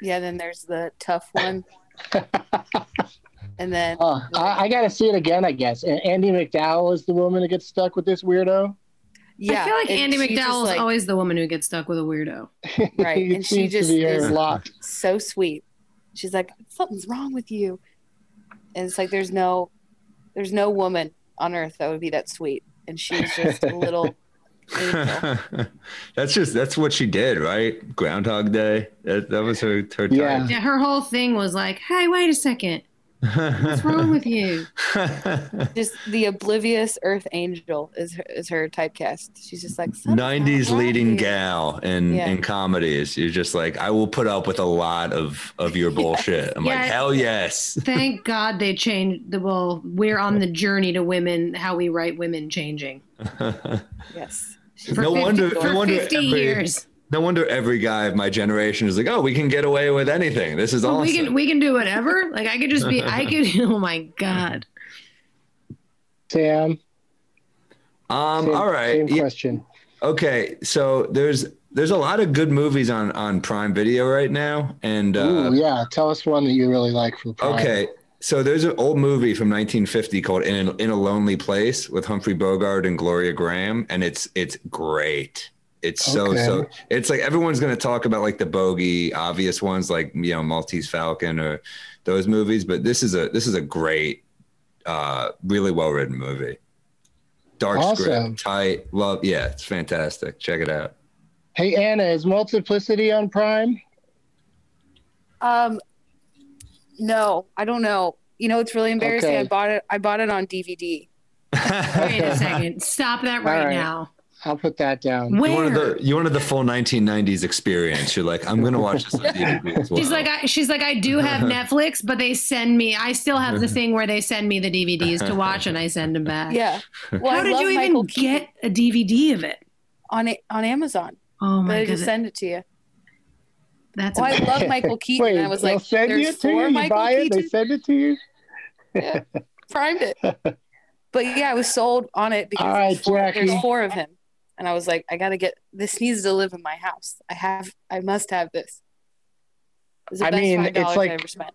Yeah, then there's the tough one. and then Uh, I, I got to see it again, I guess. And Andie MacDowell is the woman that gets stuck with this weirdo. Yeah, I feel like Andie she MacDowell is like- always the woman who gets stuck with a weirdo. right, and she just is a lot. so sweet. She's like, something's wrong with you, and it's like there's no, there's no woman on earth that would be that sweet, and she's just a little. angel. that's just that's what she did, right? Groundhog Day. That, that was her her Yeah. Yeah, her whole thing was like, hey, wait a second. What's wrong with you? just the oblivious Earth Angel is her, is her typecast. She's just like Nineties leading here." gal in Yeah. in comedies. You're just like, I will put up with a lot of of your bullshit. I'm Yeah. like, hell yes. Thank God they changed the well, we're on the journey to women, how we write women changing. Yes. For no 50 wonder. for no wonder 50 every, years. No wonder every guy of my generation is like, oh, we can get away with anything. This is Well, awesome. we can we can do whatever. Like I could just be I could oh my God. Sam, um. same, all right. same Yeah, question. okay. So there's there's a lot of good movies on on Prime Video right now, and uh, Ooh, yeah. Tell us one that you really like from Prime. Okay. So there's an old movie from 1950 called In a, In a Lonely Place with Humphrey Bogart and Gloria Grahame, and it's it's great. It's so Okay. so. It's like everyone's going to talk about like the bogey obvious ones, like you know Maltese Falcon or those movies, but this is a this is a great, uh, really well written movie. Dark Awesome. script, tight, love. Yeah, it's fantastic. Check it out. Hey, Anna, is Multiplicity on Prime? Um, no, I don't know. You know, it's really embarrassing. Okay. I bought it. I bought it on DVD. Wait a second. Stop that right, All right. now. I'll put that down. You wanted the you wanted the full 1990s experience. You're like, I'm going to watch this on DVD as well. She's like, I, she's like, I do have Netflix, but they send me. I still have the thing where they send me the DVDs to watch, and I send them back. Yeah. Well, How I did you even Michael Keaton get a DVD of it? on it on Amazon? Oh my They god, just send it to you. that's Well, I love Michael Keaton. Wait, I was like, send you there's it to you? four You Michael buy it, they send it to you? Yeah, primed it. But yeah, I was sold on it because All right, there's, four, there's four of him, and I was like, I gotta get this. Needs to live in my house. I have. I must have this. It I mean, it's like- I ever spent.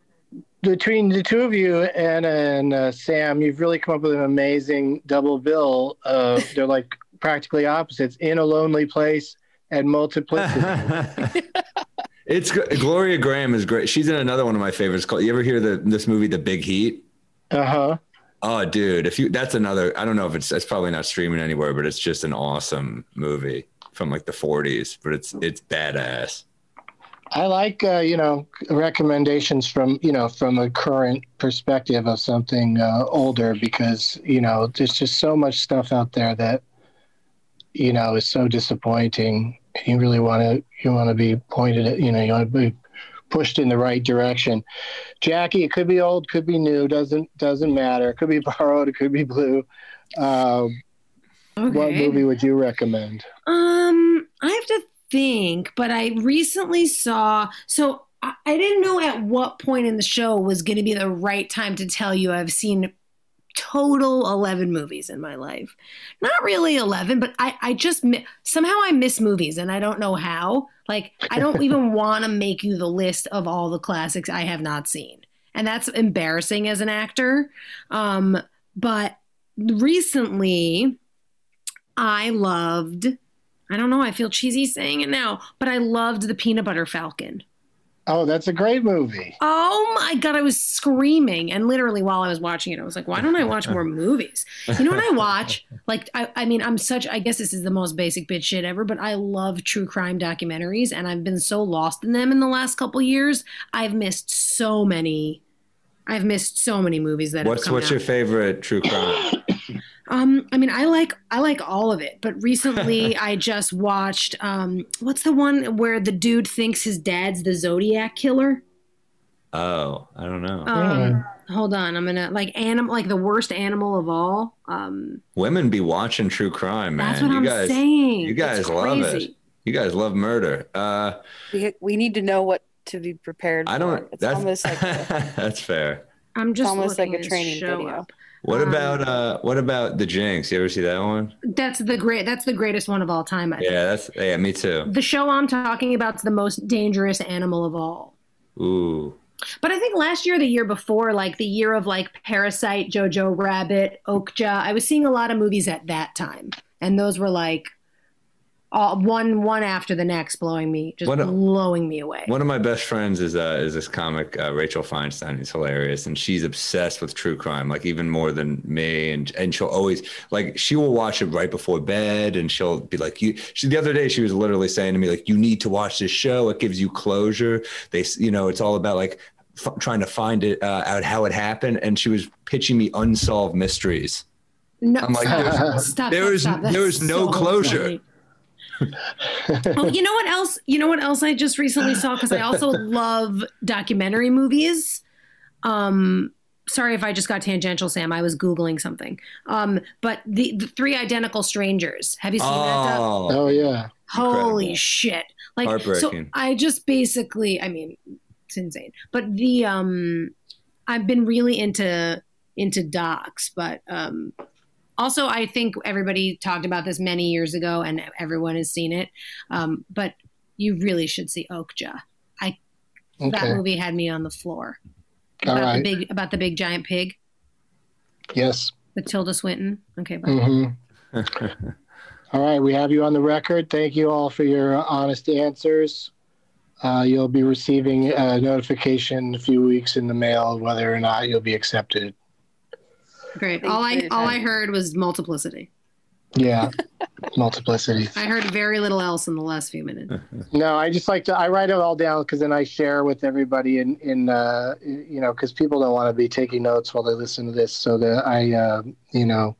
Between the two of you, Anna and uh, Sam, you've really come up with an amazing double bill. Uh, they're like practically opposites in a lonely place and multiplicity. it's Gloria Grahame is great. She's in another one of my favorites called. You ever hear the this movie, The Big Heat? Uh huh. Oh, dude, if you that's another. I don't know if it's it's probably not streaming anywhere, but it's just an awesome movie from like the 40s. But it's it's badass. I like uh, you know recommendations from you know from a current perspective of something uh, older because you know there's just so much stuff out there that you know is so disappointing you really want to you want to be pointed at you know you want to be pushed in the right direction. Jackie, it could be old, could be new, doesn't doesn't matter. It could be borrowed, it could be blue. Um, What movie would you recommend? Um, I have to think, but I recently saw. So I didn't know at what point in the show was going to be the right time to tell you I've seen total 11 movies in my life. Not really 11, but I, I just somehow I miss movies and I don't know how. Like, I don't even want to make you the list of all the classics I have not seen. And that's embarrassing as an actor. Um, but recently, I loved, I don't know, I feel cheesy saying it now, but I loved The Peanut Butter Falcon. Oh, that's a great movie. Oh my God, I was screaming. And literally while I was watching it, I was like, why don't I watch more movies? You know what I watch? Like, I, I mean, I'm such, I guess this is the most basic bitch shit ever, but I love true crime documentaries and I've been so lost in them in the last couple years. I've missed so many. I've missed so many movies that What's have come what's out. your favorite true crime? Um, I mean, I like I like all of it, but recently I just watched um, what's the one where the dude thinks his dad's the Zodiac killer? Oh, I don't know. Um, hold on, I'm gonna like animal, like the worst animal of all. Um, Women be watching true crime, man. that's what you I'm guys, saying. you guys It's love it. You guys love murder. Uh, We we need to know what to be prepared. I don't. It's That's almost like a, that's fair. I'm just almost like a training video. up. What Um, about uh? What about the Jinx? You ever see that one? That's the great. That's the greatest one of all time. I think. Yeah, that's yeah. Me too. The show I'm talking about is the most dangerous animal of all. Ooh. But I think last year, the year before, like the year of like Parasite, Jojo Rabbit, Okja, I was seeing a lot of movies at that time, and those were like all one one after the next, blowing me, just a- blowing me away. One of my best friends is uh is this comic uh, Rachel Feinstein. He's hilarious, and she's obsessed with true crime, like even more than me. And and she'll always like she will watch it right before bed, and she'll be like, "You." She the other day she was literally saying to me like, "You need to watch this show. It gives you closure. They you know it's all about like." F- trying to find it uh, out how it happened, and she was pitching me unsolved mysteries. no, I'm like, stop, there's- stop, there stop, is- stop. That's there is no so closure. funny. Oh, you know what else? You know what else I just recently saw because I also love documentary movies. Um, sorry if I just got tangential, Sam. I was googling something. Um, but the, the Three Identical Strangers. Have you seen that? Doc? Oh, Oh yeah. Holy Incredible. shit! Like so, I just basically, I mean, it's insane. But the um, I've been really into into docs, but um, also I think everybody talked about this many years ago, and everyone has seen it. Um, but you really should see Okja. I that movie had me on the floor All about right. the big about the big giant pig Yes. with Tilda Swinton. Okay, bye. hmm all right. We have you on the record. Thank you all for your honest answers. Uh, you'll be receiving a notification a few weeks in the mail whether or not you'll be accepted. Great. Thank All I all time. I heard was multiplicity. Yeah. Multiplicity. I heard very little else in the last few minutes. No, I just like to. I write it all down because then I share with everybody in in uh, you know because people don't want to be taking notes while they listen to this, so that I uh, you know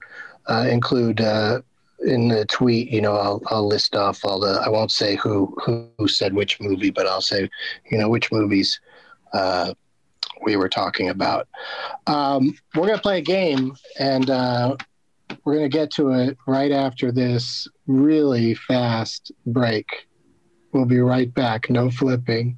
uh, include uh, in the tweet. You know, I'll I'll list off all the. I won't say who who, who said which movie, but I'll say you know which movies uh, we were talking about. Um, we're gonna play a game and. Uh, we're going to get to it right after this really fast break. We'll be right back. No flipping.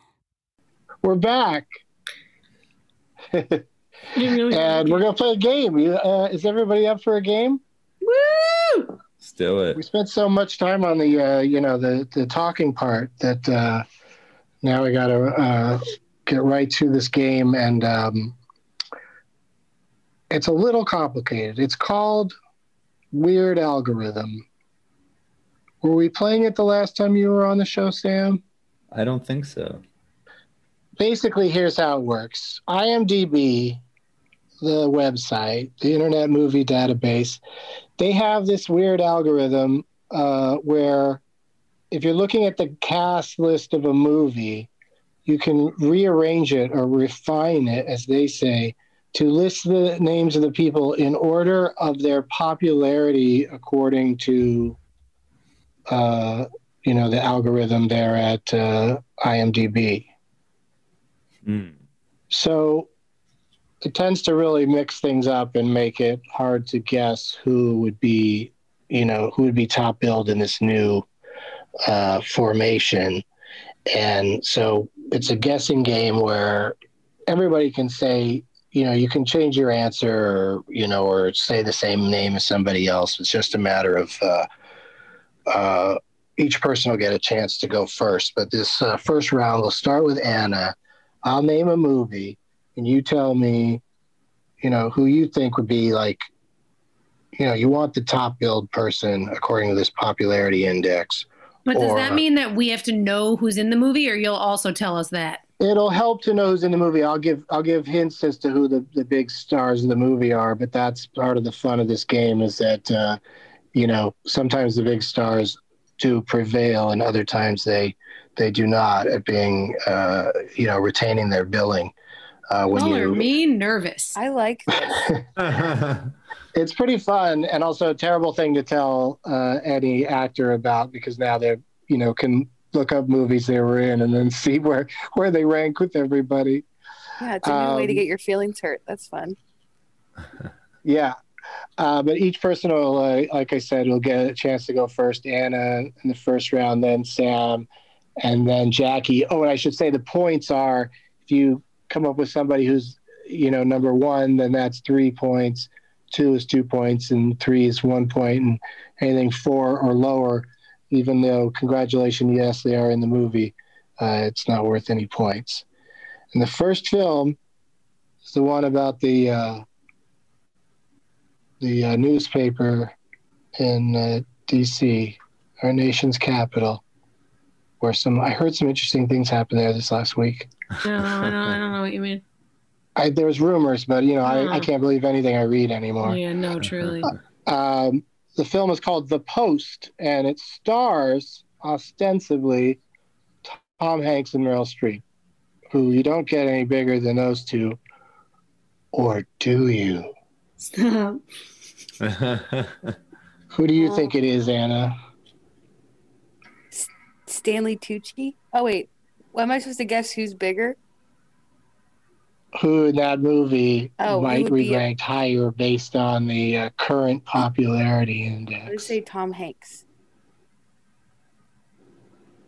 We're back. and we're going to play a game. Uh, is everybody up for a game? Woo! Let's do it. We spent so much time on the, uh, you know, the, the talking part that uh, now we got to uh, get right to this game. And um, it's a little complicated. It's called Weird Algorithm. Were we playing it the last time you were on the show, Sam? I don't think so. Basically here's how it works. Imdb the website the internet movie database they have this weird algorithm uh, where if you're looking at the cast list of a movie you can rearrange it or refine it as they say to list the names of the people in order of their popularity according to uh, you know the algorithm there at uh, imdb So it tends to really mix things up and make it hard to guess who would be, you know, who would be top billed in this new uh, formation. And so it's a guessing game where everybody can say, you know, you can change your answer or, you know, or say the same name as somebody else. It's just a matter of uh, uh, each person will get a chance to go first. But this uh, first round, we'll start with Anna. I'll name a movie, and you tell me, you know, who you think would be like, you know, you want the top billed person according to this popularity index. But does Or- that mean that we have to know who's in the movie, or you'll also tell us that? It'll help to know who's in the movie. I'll give I'll give hints as to who the, the big stars of the movie are, but that's part of the fun of this game is that uh, you know sometimes the big stars do prevail, and other times they they do not at being uh, you know retaining their billing. Uh, when Color you me nervous. I like it's pretty fun and also a terrible thing to tell uh, any actor about because now they're you know can look up movies they were in and then see where where they rank with everybody Yeah, it's a new way to Um, get your feelings hurt. That's fun. yeah uh, but each person will uh, like i said will get a chance to go first anna in the first round then sam and then jackie oh and i should say the points are if you come up with somebody who's you know number one then that's three points two is two points and three is one point and anything four or lower even though congratulations yes they are in the movie uh, it's not worth any points and the first film is the one about the uh, the uh, newspaper in uh, D.C., our nation's capital, where some I heard some interesting things happen there this last week. No, I don't, I don't know what you mean. I, there was rumors, but you know I, I Oh. can't believe anything I read anymore. Yeah, no, truly. Um, the film is called The Post, and it stars ostensibly Tom Hanks and Meryl Streep, who you don't get any bigger than those two, or do you? Stop. Who do you think it is, Anna? Stanley Tucci. Oh wait, what am I supposed to guess? Who's bigger? who in that movie Oh, might be be- ranked higher based on the uh, current popularity I'm gonna say Tom Hanks.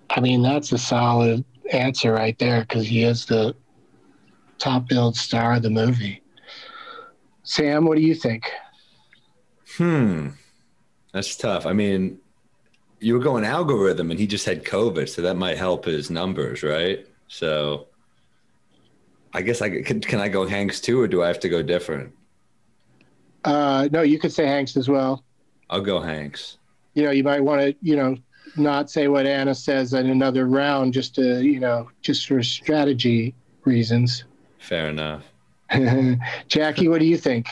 I mean, that's a solid answer right there because he is the top billed star of the movie. Sam, what do you think? Hmm. That's tough. I mean, you were going algorithm and he just had COVID, so that might help his numbers, right? So I guess I can, can I go Hanks too, or do I have to go different? Uh, no, you could say Hanks as well. I'll go Hanks. You know, you might want to, you know, not say what Anna says in another round just to, you know, just for strategy reasons. Fair enough. Jackie, what do you think?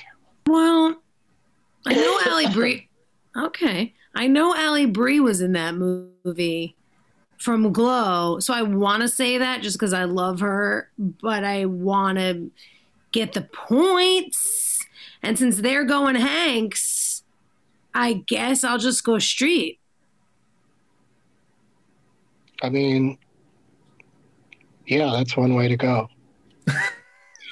Well, I know Allie Brie. Okay, I know Allie Brie was in that movie from Glow, so I want to say that just because I love her, but I want to get the points. And since they're going Hanks, I guess I'll just go Street. I mean, yeah, that's one way to go.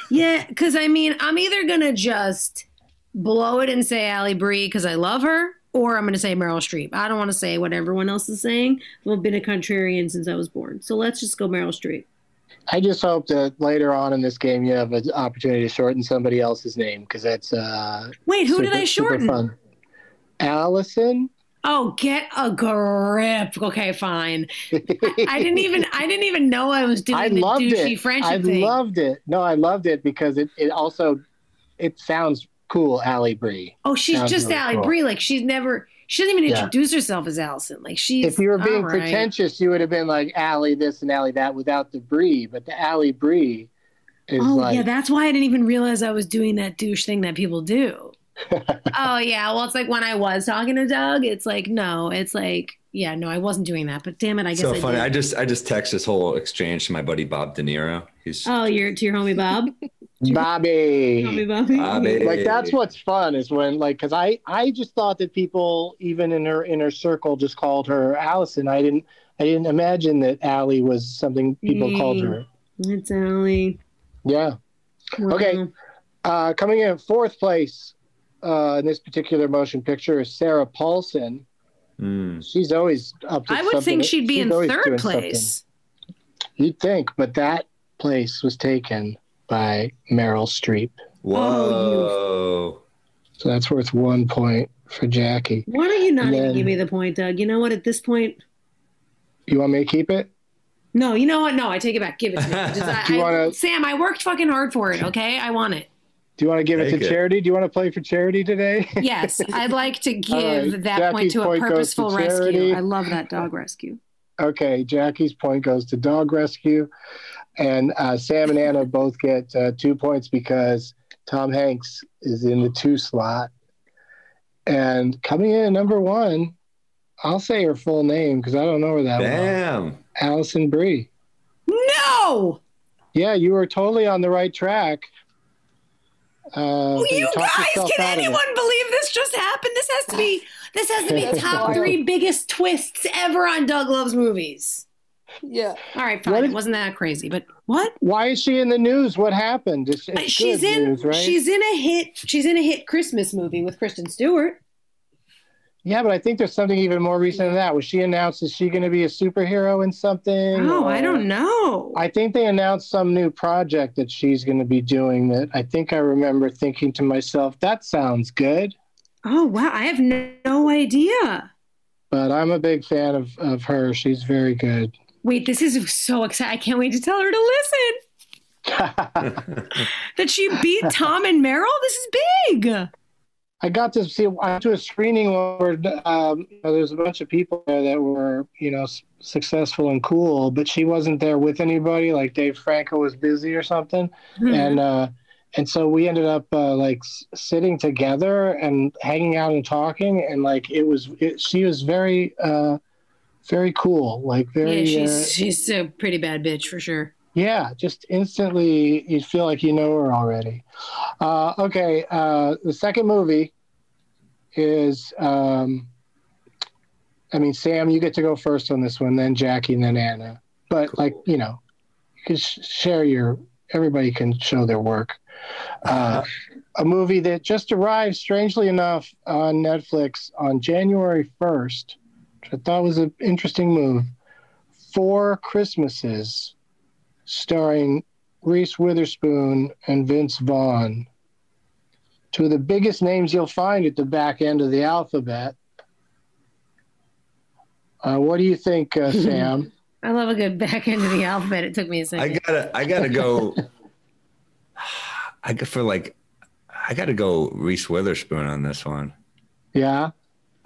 Yeah, because I mean, I'm either gonna just blow it and say Allie Brie because I love her, or I'm going to say Meryl Streep. I don't want to say what everyone else is saying. I've been a contrarian since I was born. So let's just go Meryl Streep. I just hope that later on in this game you have an opportunity to shorten somebody else's name because that's uh, Wait, who did I shorten? fun. Alison. Oh, get a grip. Okay, fine. I, I didn't even I didn't even know I was doing I the loved douchey it. friendship I thing. loved it. No, I loved it because it, it also it sounds cool, Allie Brie. oh, she's Sounds just really Allie cool. Brie. Like she's never she doesn't even Yeah. introduce herself as Alison. Like she's If you were being all right. pretentious, you would have been like Allie this and Allie that without the Brie, but the Allie Brie is Oh like yeah, that's why I didn't even realize I was doing that douche thing that people do. oh yeah, well it's like when I was talking to Doug, it's like no, it's like yeah, no, I wasn't doing that. But damn it, I guess so I funny. did. I just I just text this whole exchange to my buddy Bob De Niro. He's oh, you're to your homie Bob. Bobby. Homie Bobby. Bobby. Like that's what's fun is when like because I I just thought that people even in her inner circle just called her Alison. I didn't I didn't imagine that Allie was something people called her. It's Allie. Yeah. Okay. Uh, coming in fourth place uh, in this particular motion picture is Sarah Paulson. Mm. She's always up to I would something- think she'd be she's in third doing something. place. You'd think, but that place was taken by Meryl Streep. Whoa. Oh, so that's worth one point for Jackie. Why don't you not And even give me the point, Doug? You know what? At this point, You want me to keep it? no. You know what? No, I take it back. Give it to me. Just, I, Do you I- wanna- Sam, I worked fucking hard for it. Okay, I want it. Do you want to give it to it. charity? Do you want to play for charity today? Yes, I'd like to give All right, that point to a point goes to purposeful charity. rescue. I love that dog rescue. Okay, Jackie's point goes to dog rescue, and uh, Sam and Anna both get uh, two points because Tom Hanks is in the two slot. And coming in at number one, I'll say her full name because I don't know her that well. Damn. Alison Brie. No, Yeah, you were totally on the right track. Uh, but you guys, can out of it. anyone believe this just happened? This has to be this has to be top three biggest twists ever on Doug Loves movies. Yeah. All right, fine. What it is- wasn't that crazy, but what? Why is she in the news? What happened? It's, it's she's in news, right? she's in a hit she's in a hit Christmas movie with Kristen Stewart. Yeah, but I think there's something even more recent than that. Was she announced? Is she going to be a superhero in something? Oh, I don't know. I think they announced some new project that she's going to be doing. That I think I remember thinking to myself, "That sounds good." Oh wow, I have no, no idea. But I'm a big fan of of her. She's very good. Wait, this is so exciting. I can't wait to tell her to listen. that she beat Tom and Meryl? This is big. I got to see. I went to a screening where um, you know, there's a bunch of people there that were, you know, s- successful and cool, but she wasn't there with anybody. Like Dave Franco was busy or something, Mhm. and uh, and so we ended up uh, like s- sitting together and hanging out and talking, and like it was. It, she was very, uh, very cool. Like very. yeah, uh, she's she's a pretty bad bitch for sure. yeah, just instantly you feel like you know her already. Uh, okay, uh, the second movie is, um, I mean, Sam, you get to go first on this one, then Jackie, and then Anna. But like you know, you can sh- share your. Everybody can show their work. Uh, a movie that just arrived, strangely enough, on Netflix on January first, which I thought was an interesting move. Four Christmases starring Reese Witherspoon and Vince Vaughn. Two of the biggest names you'll find at the back end of the alphabet. Uh, what do you think, uh, Sam? I love a good back end of the alphabet. It took me a second. I gotta I gotta go. I go for like I gotta go Reese Witherspoon on this one. Yeah,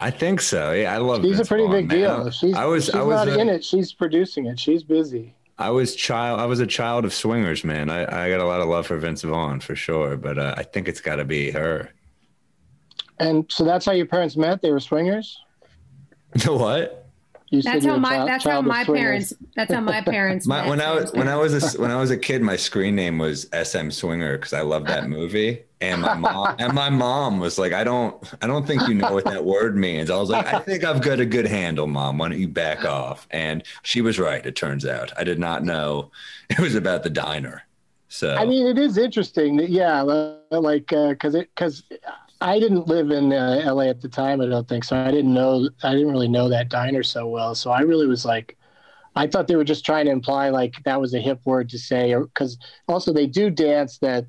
I think so. Yeah, I love. she's a pretty Vaughn, big man. deal. She's, I was she's I was not a- in it. She's producing it. She's busy. I was child. I was a child of swingers, man. I, I got a lot of love for Vince Vaughn for sure, but uh, I think it's got to be her. And so that's how your parents met. They were swingers. The what? You That's how my child- that's how child of my swingers. parents that's how my parents My, when I was when I was a, when I was a kid, my screen name was SM Swinger because I loved that movie. And my mom and my mom was like, I don't I don't think you know what that word means. I was like, I think I've got a good handle, mom. Why don't you back off? And she was right. It turns out I did not know it was about the diner. So I mean, it is interesting that yeah, li- like uh, because it because I didn't live in uh, LA at the time. I don't think so. I didn't know. I didn't really know that diner so well. So I really was like, I thought they were just trying to imply like that was a hip word to say, or because also they do dance that.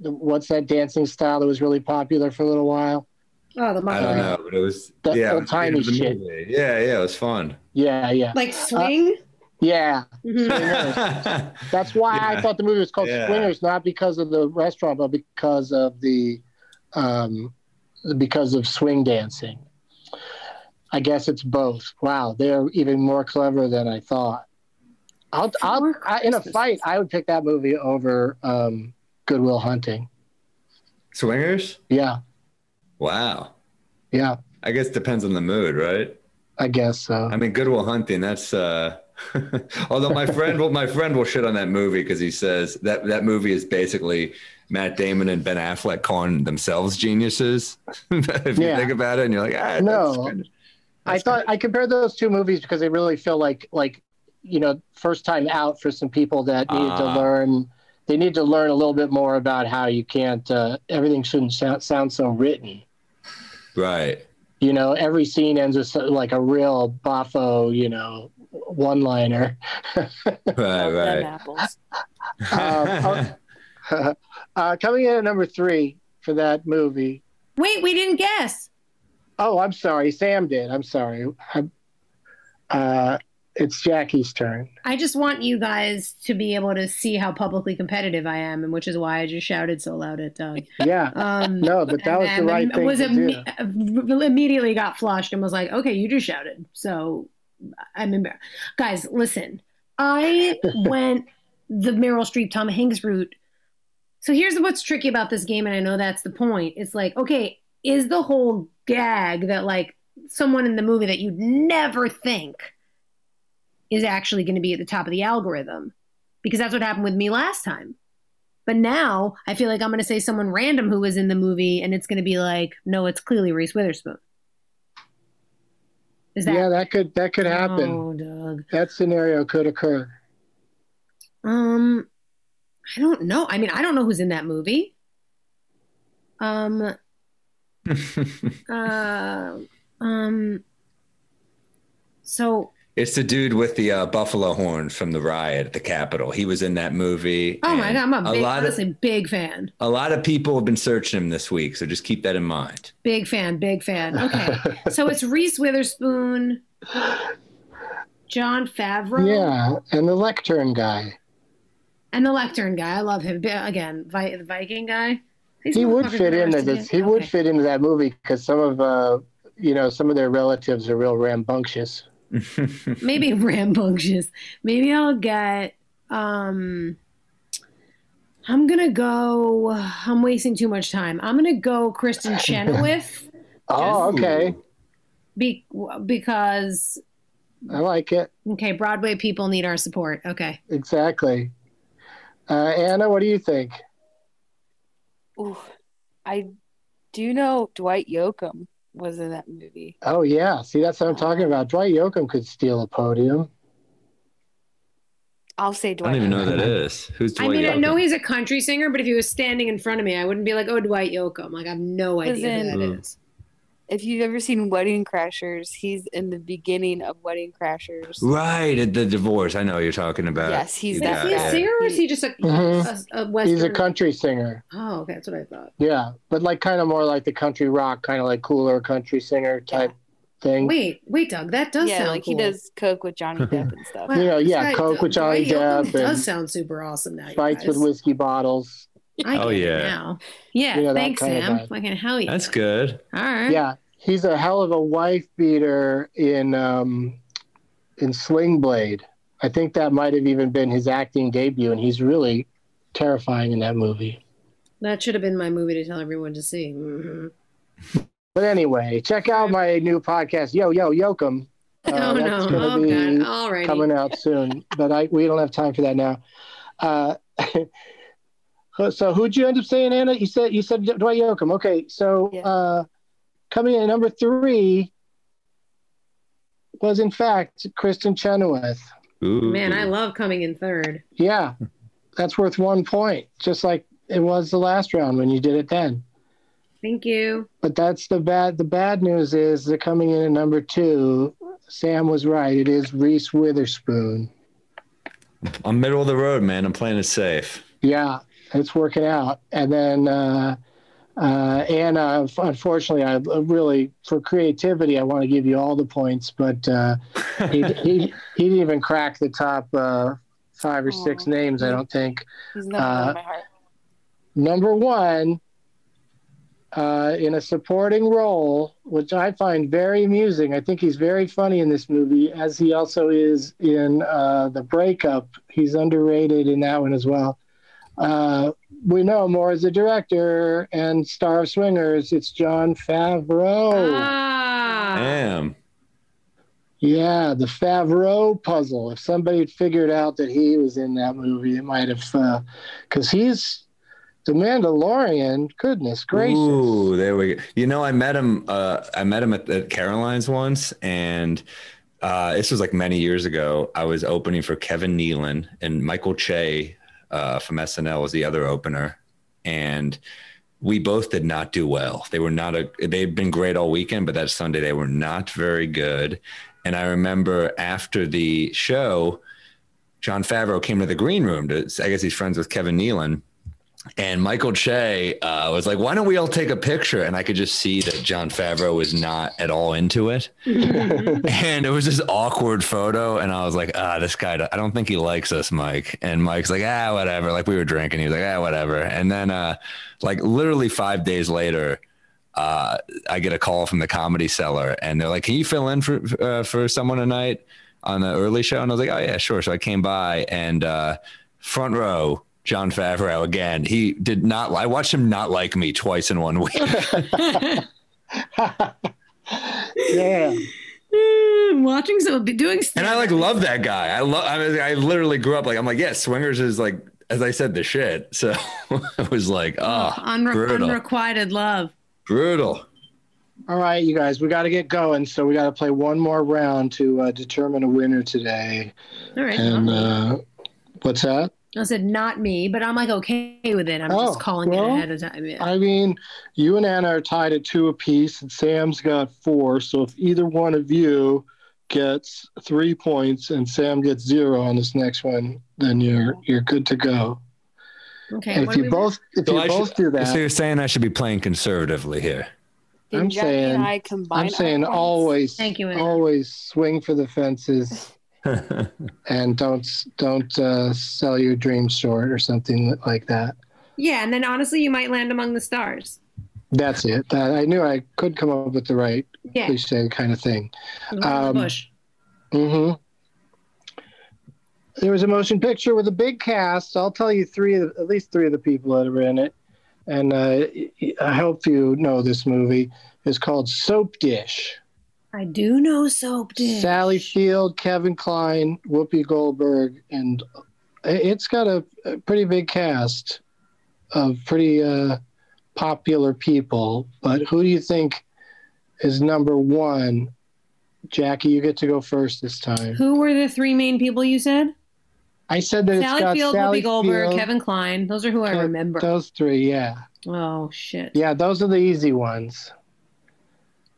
What's that dancing style that was really popular for a little while? Oh, the I don't know, but it was That yeah, it was the shit. movie. Yeah, yeah, it was fun. Yeah, yeah, Like swing. yeah. Mhm. That's why I thought the movie was called Yeah. Swingers, not because of the restaurant, but because of the, um, because of swing dancing. I guess it's both. Wow, they're even more clever than I thought. I'll, I'll I, in a fight, I would pick that movie over um, Good Will Hunting. Swingers? Yeah, Wow. yeah, I guess depends on the mood, right? I guess so. I mean, Good Will Hunting. That's uh, although my friend will my friend will shit on that movie because he says that that movie is basically Matt Damon and Ben Affleck calling themselves geniuses. if you think about it, and you're like, ah, No. that's kind of- I thought I compared those two movies because they really feel like like you know first time out for some people that needed to Ah. learn. They need to learn a little bit more about how you can't. Uh, everything shouldn't sound, sound so written. right. You know, every scene ends with like a real boffo. You know, one liner. Right, Them right. apples. um, uh, coming in at number three for that movie. Wait, we didn't guess. Oh, I'm sorry. Sam did. I'm sorry. I, uh, it's Jackie's turn. I just want you guys to be able to see how publicly competitive I am, and which is why I just shouted so loud at Doug. Yeah. Um, No, but that was the and right thing was to do. immediately got flushed and was like, "Okay, you just shouted." So I'm embarrassed. Guys, listen. I went the Meryl Streep Tom Hanks route. So here's what's tricky about this game, and I know that's the point. It's like, okay, is the whole gag that like someone in the movie that you'd never think is actually going to be at the top of the algorithm? Because that's what happened with me last time. But now I feel like I'm going to say someone random who was in the movie, and it's going to be like, no, it's clearly Reese Witherspoon. Is that? yeah, that could that could happen. Oh, Doug. That scenario could occur. Um, I don't know. I mean, I don't know who's in that movie. Um, uh, um. So, It's the dude with the uh, buffalo horn from the riot at the Capitol. He was in that movie. oh my god, I'm a big, lot honestly, of big fan. a lot of people have been searching him this week, so just keep that in mind. Big fan, big fan. Okay, so it's Reese Witherspoon, Jon Favreau, Yeah, and the lectern guy. and the Lectern guy. I love him. Again, Vi- the Viking guy. These He would fit are into this. yet? He would fit into that movie because some of uh, you know, some of their relatives are real rambunctious. Maybe rambunctious. Maybe I'll get. Um, I'm gonna go. I'm wasting too much time. I'm gonna go Kristin Chenoweth Oh, okay. be, because I like it. okay, Broadway people need our support. Okay, Exactly. Uh, Anna, what do you think? Ooh, I do know Dwight Yoakam was in that movie. Oh yeah, see that's what I'm talking about. Dwight Yoakam could steal a podium. I'll say Dwight. I don't even know who that is. Who's Dwight? I Dwight mean I know he's a country singer, but if he was standing in front of me, I wouldn't be like, "Oh, Dwight Yoakam." Like I have no Was idea who in- that Mm. is. If you've ever seen Wedding Crashers, he's in the beginning of Wedding Crashers. Right at the divorce. I know what you're talking about. Yes, he's You Is that he a it. guy. singer or is he just a, Mhm. a, a Western? He's a country singer. Oh, okay, that's what I thought. Yeah, but like kind of more like the country rock, kind of like cooler country singer type thing. Wait, wait, Doug, that does yeah, sound like cool. he does coke with Johnny Depp and stuff. You know, this yeah, guy- Coke with Johnny Dwight Yoakam Depp does sound super awesome now. you Fights with whiskey bottles. I Oh, yeah. now. Yeah, You know, thanks, Sam. Fucking hell yeah. That's good. All right. Yeah, he's a hell of a wife beater in um, in Sling Blade. I think that might have even been his acting debut, and he's really terrifying in that movie. That should have been my movie to tell everyone to see. Mhm. But anyway, check out my new podcast, Yo Yo Yokum. Uh, oh no! that's gonna Oh be god! Alrighty. coming out soon, but I we don't have time for that now. Uh, so who'd you end up saying, Anna? You said you said Dwight Yoakam. Okay, so Yeah. uh, coming in at number three was in fact Kristin Chenoweth. Ooh. Man, I love coming in third. Yeah, that's worth one point, just like it was the last round when you did it then. Thank you. But that's the bad. The bad news is they're coming in at number two. Sam was right. It is Reese Witherspoon. I'm middle of the road, man. I'm playing it safe. Yeah, it's working out. And then uh, uh, Anna, unfortunately, I really for creativity, I want to give you all the points, but uh, he, he he didn't even crack the top uh, five or six names. I don't think. He's not Uh, in my heart. number one uh, in a supporting role, which I find very amusing. I think he's very funny in this movie, as he also is in uh, The Breakup. He's underrated in that one as well. Uh, we know more as a director and star of Swingers. It's Jon Favreau. Ah. Damn. Yeah, the Favreau puzzle. If somebody had figured out that he was in that movie, it might have, because he's the Mandalorian. Goodness gracious. Ooh, there we go. You know, I met him. Uh, I met him at, at Caroline's once, and uh, this was like many years ago. I was opening for Kevin Nealon and Michael Che uh, from SNL was the other opener, and we both did not do well. They were not a. They'd been great all weekend, but that Sunday they were not very good. And I remember after the show, Jon Favreau came to the green room to. I guess he's friends with Kevin Nealon. And Michael Che uh, was like, "Why don't we all take a picture?" And I could just see that Jon Favreau was not at all into it, and it was this awkward photo. And I was like, "Ah, this guy, I don't think he likes us, Mike." And Mike's like, "Ah, whatever." Like we were drinking, he was like, "Ah, whatever." And then, uh, like literally five days later, uh, I get a call from the Comedy Cellar, and they're like, "Can you fill in for uh, for someone tonight on the early show?" And I was like, "Oh yeah, sure." So I came by, and uh, front row. Jon Favreau again. He did not. I watched him not like me twice in one week. yeah. Mm, Watching so be doing and I like love that guy. I love. I, mean, I literally grew up like I'm like, yeah, swingers is like, as I said, the shit. So it was like, oh, unre- unrequited love. brutal. All right, you guys, we got to get going. So we got to play one more round to uh, determine a winner today. All right. And uh, what's that? I said not me, but I'm like okay with it. I'm Oh, just calling well, it ahead of time. Yeah. I mean, you and Anna are tied at two apiece, and Sam's got four. So if either one of you gets three points and Sam gets zero on this next one, then you're you're good to go. okay. and if you we both if So you I both should- do that, So you're saying I should be playing conservatively here? Did I'm Jackie saying I combine I'm saying points? always Thank you, Anna. always swing for the fences and don't don't uh, sell your dreams short or something like that. Yeah, and then honestly, you might land among the stars. That's it. That, I knew I could come up with the right Yeah. cliche kind of thing. Um, bush. hmm There was a motion picture with a big cast. I'll tell you three, of at least three of the people that are in it, and uh, I hope you know this movie. It's called Soap Dish. I do know soap dish. Sally Field, Kevin Kline, Whoopi Goldberg, and it's got a, a pretty big cast of pretty uh, popular people. But who do you think is number one? Jackie, you get to go first this time. Who were the three main people you said? I said that it's Sally got Field, Sally Whoopi Goldberg, Field, Kevin Kline. Those are who I remember. Those three, yeah, Oh shit. yeah, those are the easy ones.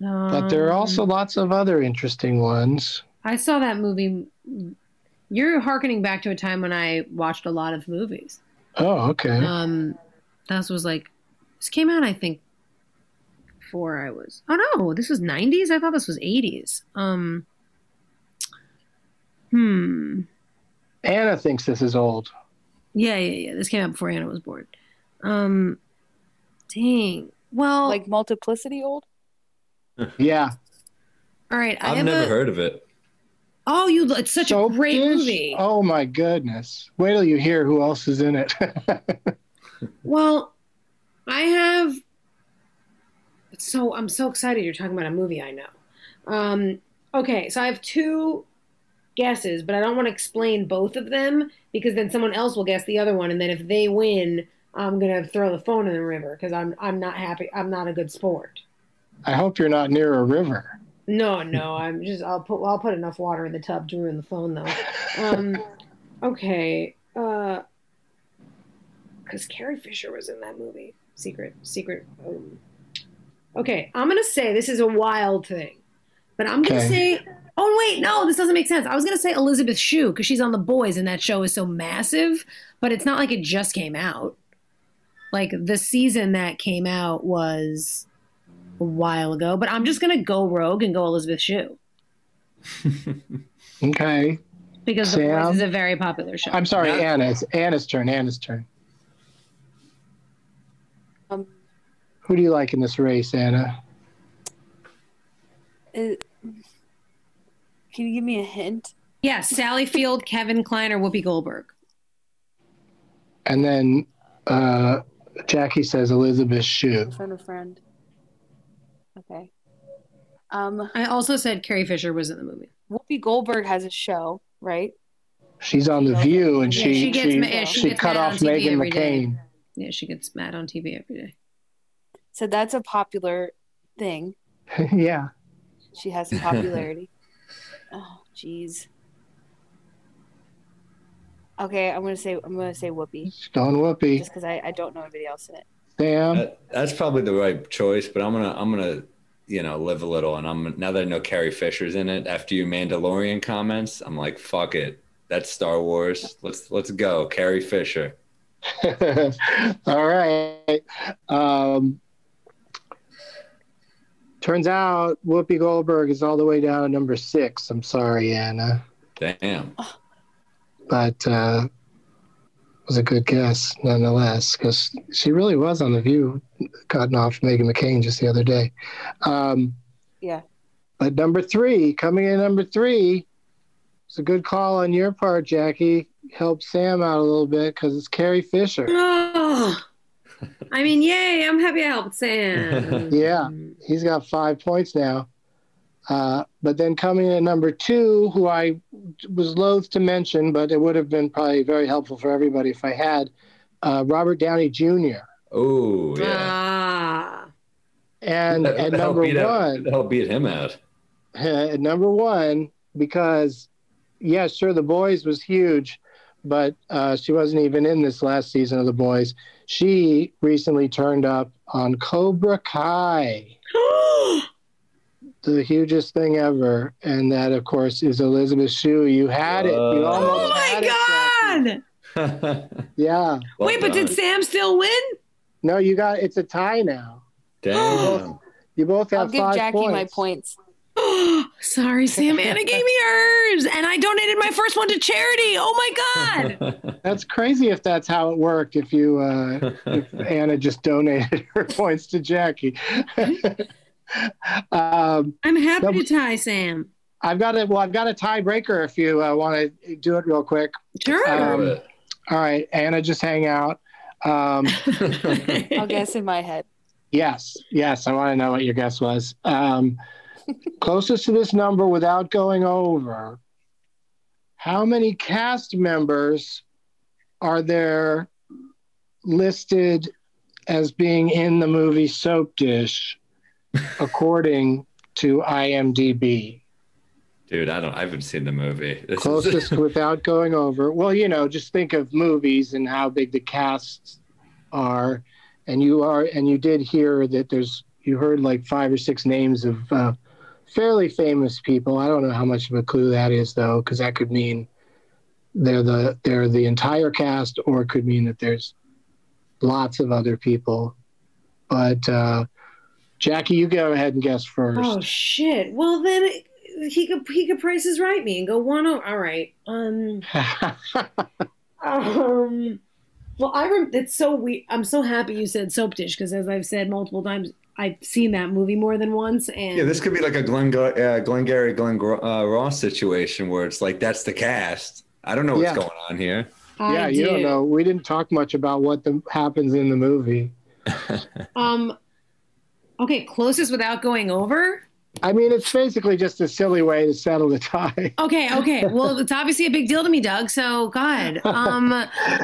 But there are also Um, lots of other interesting ones. I saw that movie. You're harkening back to a time when I watched a lot of movies. Oh, okay. Um, this was like this came out, I think, before I was. Oh no, this was '90s. I thought this was '80s. Um, hmm. Anna thinks this is old. Yeah, yeah, yeah. This came out before Anna was born. Um, dang. Well, like multiplicity old. Yeah. all right. I I've have never a, heard of it. Oh, you! It's such Soap a great Dish? movie. Oh my goodness! Wait till you hear who else is in it. Well, I have. So I'm so excited you're talking about a movie I know. Um, okay, so I have two guesses, but I don't want to explain both of them because then someone else will guess the other one, and then if they win, I'm gonna throw the phone in the river because I'm I'm not happy. I'm not a good sport. I hope you're not near a river. No, no, I'm just I'll put I'll put enough water in the tub to ruin the phone though. Um, okay, uh, because Carrie Fisher was in that movie, Secret Secret. Um, Okay, I'm gonna say this is a wild thing, but I'm gonna Okay. say. Oh wait, no, this doesn't make sense. I was gonna say Elizabeth Shue because she's on The Boys, and that show is so massive. But it's not like it just came out. Like the season that came out was a while ago. But I'm just gonna go rogue and go Elizabeth Shue Okay. because The Boys is a very popular show. I'm sorry, Anna. It's Anna's turn. Anna's turn. Um, Who do you like in this race, Anna? uh, can you give me a hint? Yeah, Sally Field, Kevin Kline, or Whoopi Goldberg. And then uh, Jackie says Elizabeth Shue. Friend of friend. Okay. Um, I also said Carrie Fisher was in the movie. Whoopi Goldberg has a show, right? She's on The View, and Yeah, she she gets she, ma- yeah, she she gets cut mad on off TV Meghan every day. McCain. Yeah, she gets mad on TV every day. So that's a popular thing. yeah. She has some popularity. oh, jeez. Okay, I'm gonna say I'm gonna say Whoopi, Going Whoopi. just because I, I don't know anybody else in it. Sam. That- that's probably the right choice, but I'm gonna I'm gonna you know live a little, and I'm now that I know Carrie Fisher's in it. After you Mandalorian comments, I'm like, fuck it, that's Star Wars. Let's let's go, Carrie Fisher. All right. Um, turns out Whoopi Goldberg is all the way down to number six. I'm sorry, Anna, Damn. but uh, was a good guess nonetheless because she really was on The View, cutting off Meghan McCain just the other day. Um, Yeah. but number three, coming in number three, it's a good call on your part, Jackie. Help Sam out a little bit because it's Carrie Fisher. Oh, I mean, yay! I'm happy I helped Sam. Yeah, he's got five points now. Uh, but then coming in at number two, who I was loath to mention, but it would have been probably very helpful for everybody if I had, uh, Robert Downey Jr. Oh yeah. Ah, And Who at number beat out- one, who the hell beat him out? at number one, because yeah, sure, The Boys was huge, but uh, she wasn't even in this last season of The Boys. She recently turned up on Cobra Kai. the hugest thing ever, and that, of course, is Elizabeth Shue. You had it. You almost oh my had it. god! Jackie. Yeah. Well Wait, but did. Sam still win? No, you got. It's a tie now. Damn. You both have I'll give Jackie points. my points. Sorry, Sam. Anna gave me hers, and I donated my first one to charity. Oh my god! That's crazy if that's how it worked. If you, uh, if Anna just donated her points to Jackie. um, I'm happy Number- to tie Sam. I've got a well. I've got a tiebreaker. If you uh, want to do it real quick. Sure. Um, all right, Anna, just hang out. Um, I'll guess in my head. Yes, yes. I want to know what your guess was. Um, closest to this number without going over. How many cast members are there listed as being in the movie Soap Dish, according to IMDb? Dude, I don't. I haven't seen the movie. This is- Closest without going over. Well, you know, just think of movies and how big the casts are, and you are, and you did hear that there's. You heard like five or six names of uh, fairly famous people. I don't know how much of a clue that is, though, because that could mean they're the they're the entire cast, or it could mean that there's lots of other people. But uh, Jackie, you go ahead and guess first. Oh shit! Well then he could he could price his right me and go one oh. All right. Um. um. Well, I rem- it's so we. I'm so happy you said soap dish because as I've said multiple times, I've seen that movie more than once. And Yeah, this could be like a Glen, uh, Glengarry, Glen uh, Ross situation where it's like that's the cast. I don't know what's Yeah. going on here. I yeah, you don't know. We didn't talk much about what the, happens in the movie. Um. Okay, closest without going over. I mean, it's basically just a silly way to settle the tie. Okay, okay. Well, it's obviously a big deal to me, Doug. So, God, um,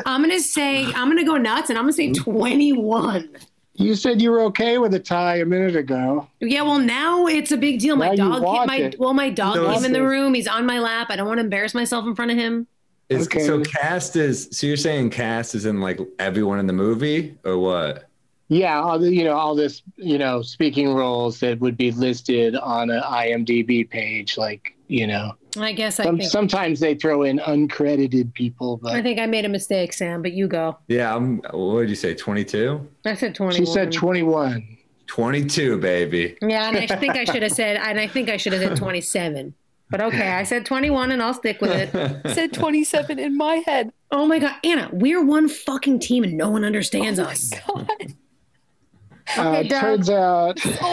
I'm gonna say I'm gonna go nuts, and I'm gonna say 21. You said you were okay with a tie a minute ago. Yeah, well, now it's a big deal. My Now you dog, want my it. well, my dog No, came in the room. He's on my lap. I don't want to embarrass myself in front of him. Is, Okay. So cast is so you're saying cast is in like everyone in the movie or what? Yeah, all the, you know, all this, you know, speaking roles that would be listed on an IMDb page, like, you know. I guess I Some, think sometimes they throw in uncredited people, but I think I made a mistake, Sam. But you go. Yeah, I'm. What did you say? 22? I said twenty. she said 21. 22, baby. Yeah, and I think I should have said, and I think I should have said twenty-seven. But okay, I said twenty-one, and I'll stick with it. I said 27 in my head. Oh my god, Anna, we're one fucking team, and no one understands oh us. Uh, Doug. turns out,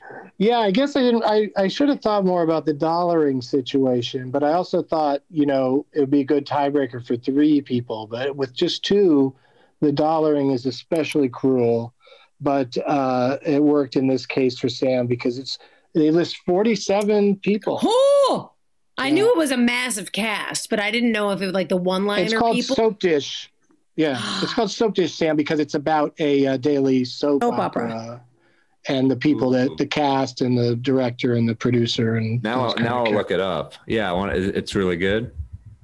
yeah, I guess I didn't. I, I should have thought more about the dollaring situation, but I also thought, you know, it would be a good tiebreaker for three people. But with just two, the dollaring is especially cruel. But uh, it worked in this case for Sam because it's they list 47 people. Oh, I knew it was a massive cast, but I didn't know if it was like the one-liner It's called people. Soap Dish. Yeah, it's called Soap Dish, Sam, because it's about a uh, daily soap, Soap opera. opera. And the people that the cast and the director and the producer and Now, those kind now I'll look it up. Yeah, I want. It's really good.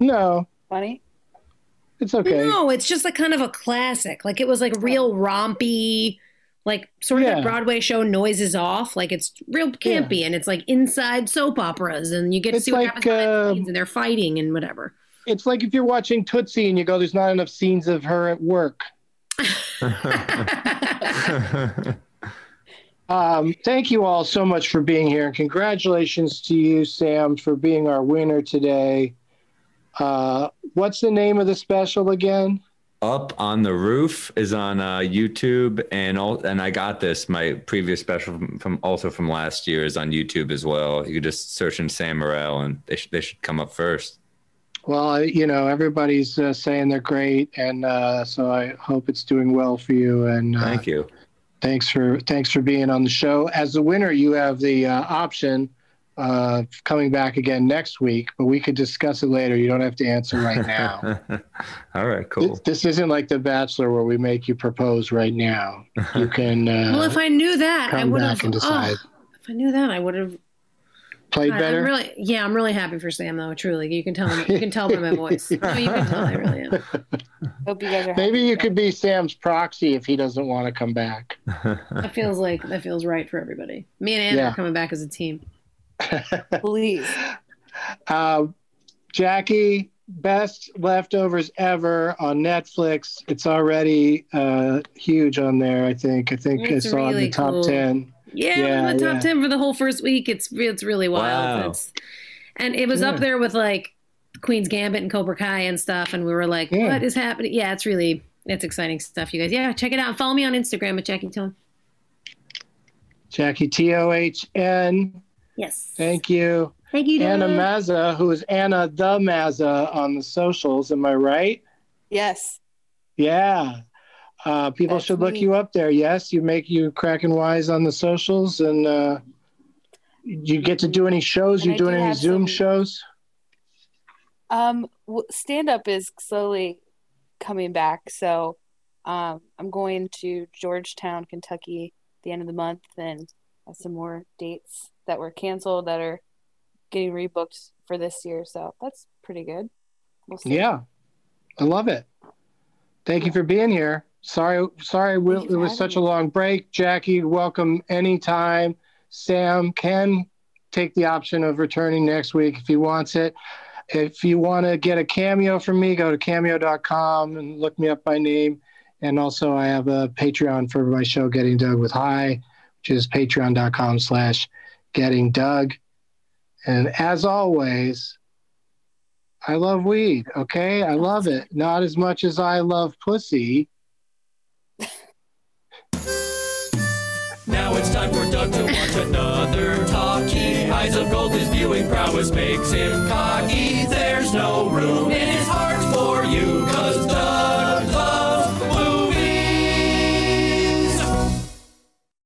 No, Funny. it's okay. No, it's just like kind of a classic. Like it was like real rompy, like sort of Yeah. that Broadway show Noises Off. Like it's real campy and it's like inside soap operas and you get to It's see what like, happens behind the uh, scenes and they're fighting and whatever. It's like if you're watching Tootsie and you go, "There's not enough scenes of her at work." Um, thank you all so much for being here, and congratulations to you, Sam, for being our winner today. Uh, what's the name of the special again? Up on the roof is on uh, YouTube, and all, and I got this. My previous special from, from also from last year is on YouTube as well. You could just search in Sam Morril, and they should they should come up first. Well, I- you know, everybody's uh, saying they're great, and uh, so I hope it's doing well for you. And uh, Thank you. Thanks for thanks for being on the show. As the winner, you have the uh, option uh, of coming back again next week, but we could discuss it later. You don't have to answer right now. all right, cool. This, this isn't like The Bachelor where we make you propose right now. You can uh, well, if I knew that, I would have. and decide. if I knew that, I would have played God, better. I'm really, yeah, I'm really happy for Sam though. Truly, you can tell him. You can tell by my voice. No, you can tell. I really am. Hope you guys are Maybe you could be Sam's proxy if he doesn't want to come back. That feels like that feels right for everybody. Me and Anna Yeah. are coming back as a team. Please. Uh, Jackie, best leftovers ever on Netflix. It's already uh, huge on there. I think. I think It's it's on really the top cool. ten. Yeah, Yeah, the top yeah. ten for the whole first week. It's it's really wild. Wow. It's, and it was up there with like Queen's Gambit and Cobra Kai and stuff. And we were like, Yeah. what is happening? Yeah, it's really it's exciting stuff, you guys. Yeah, check it out. Follow me on Instagram at Jackie Tohn. Jackie T O H N. Yes. Thank you. Thank you, Anna Doug. Mazza, who is Anna the Mazza on the socials. Am I right? Yes. Yeah. Uh, people That's should look me. you up there. Yes, you make you cracking wise on the socials, and uh, you get to do any shows. And You I doing do any Zoom some- shows? Um, stand up is slowly coming back. So, um, I'm going to Georgetown, Kentucky, at the end of the month, and have some more dates that were canceled that are getting rebooked for this year. So that's pretty good. We'll see. Yeah, I love it. Thank you for being here. Sorry, sorry, you it was such a long break. Jackie, welcome anytime. Sam can take the option of returning next week if he wants it. If you want to get a cameo from me, go to cameo.com and look me up by name. And also, I have a Patreon for my show, Getting Doug with High, which is patreon.com slash Getting Doug. And as always, I love weed. Okay. I love it. Not as much as I love pussy. Now it's time for Doug to watch another talkie. Eyes of gold, his viewing prowess makes him cocky. There's no room in his heart for you.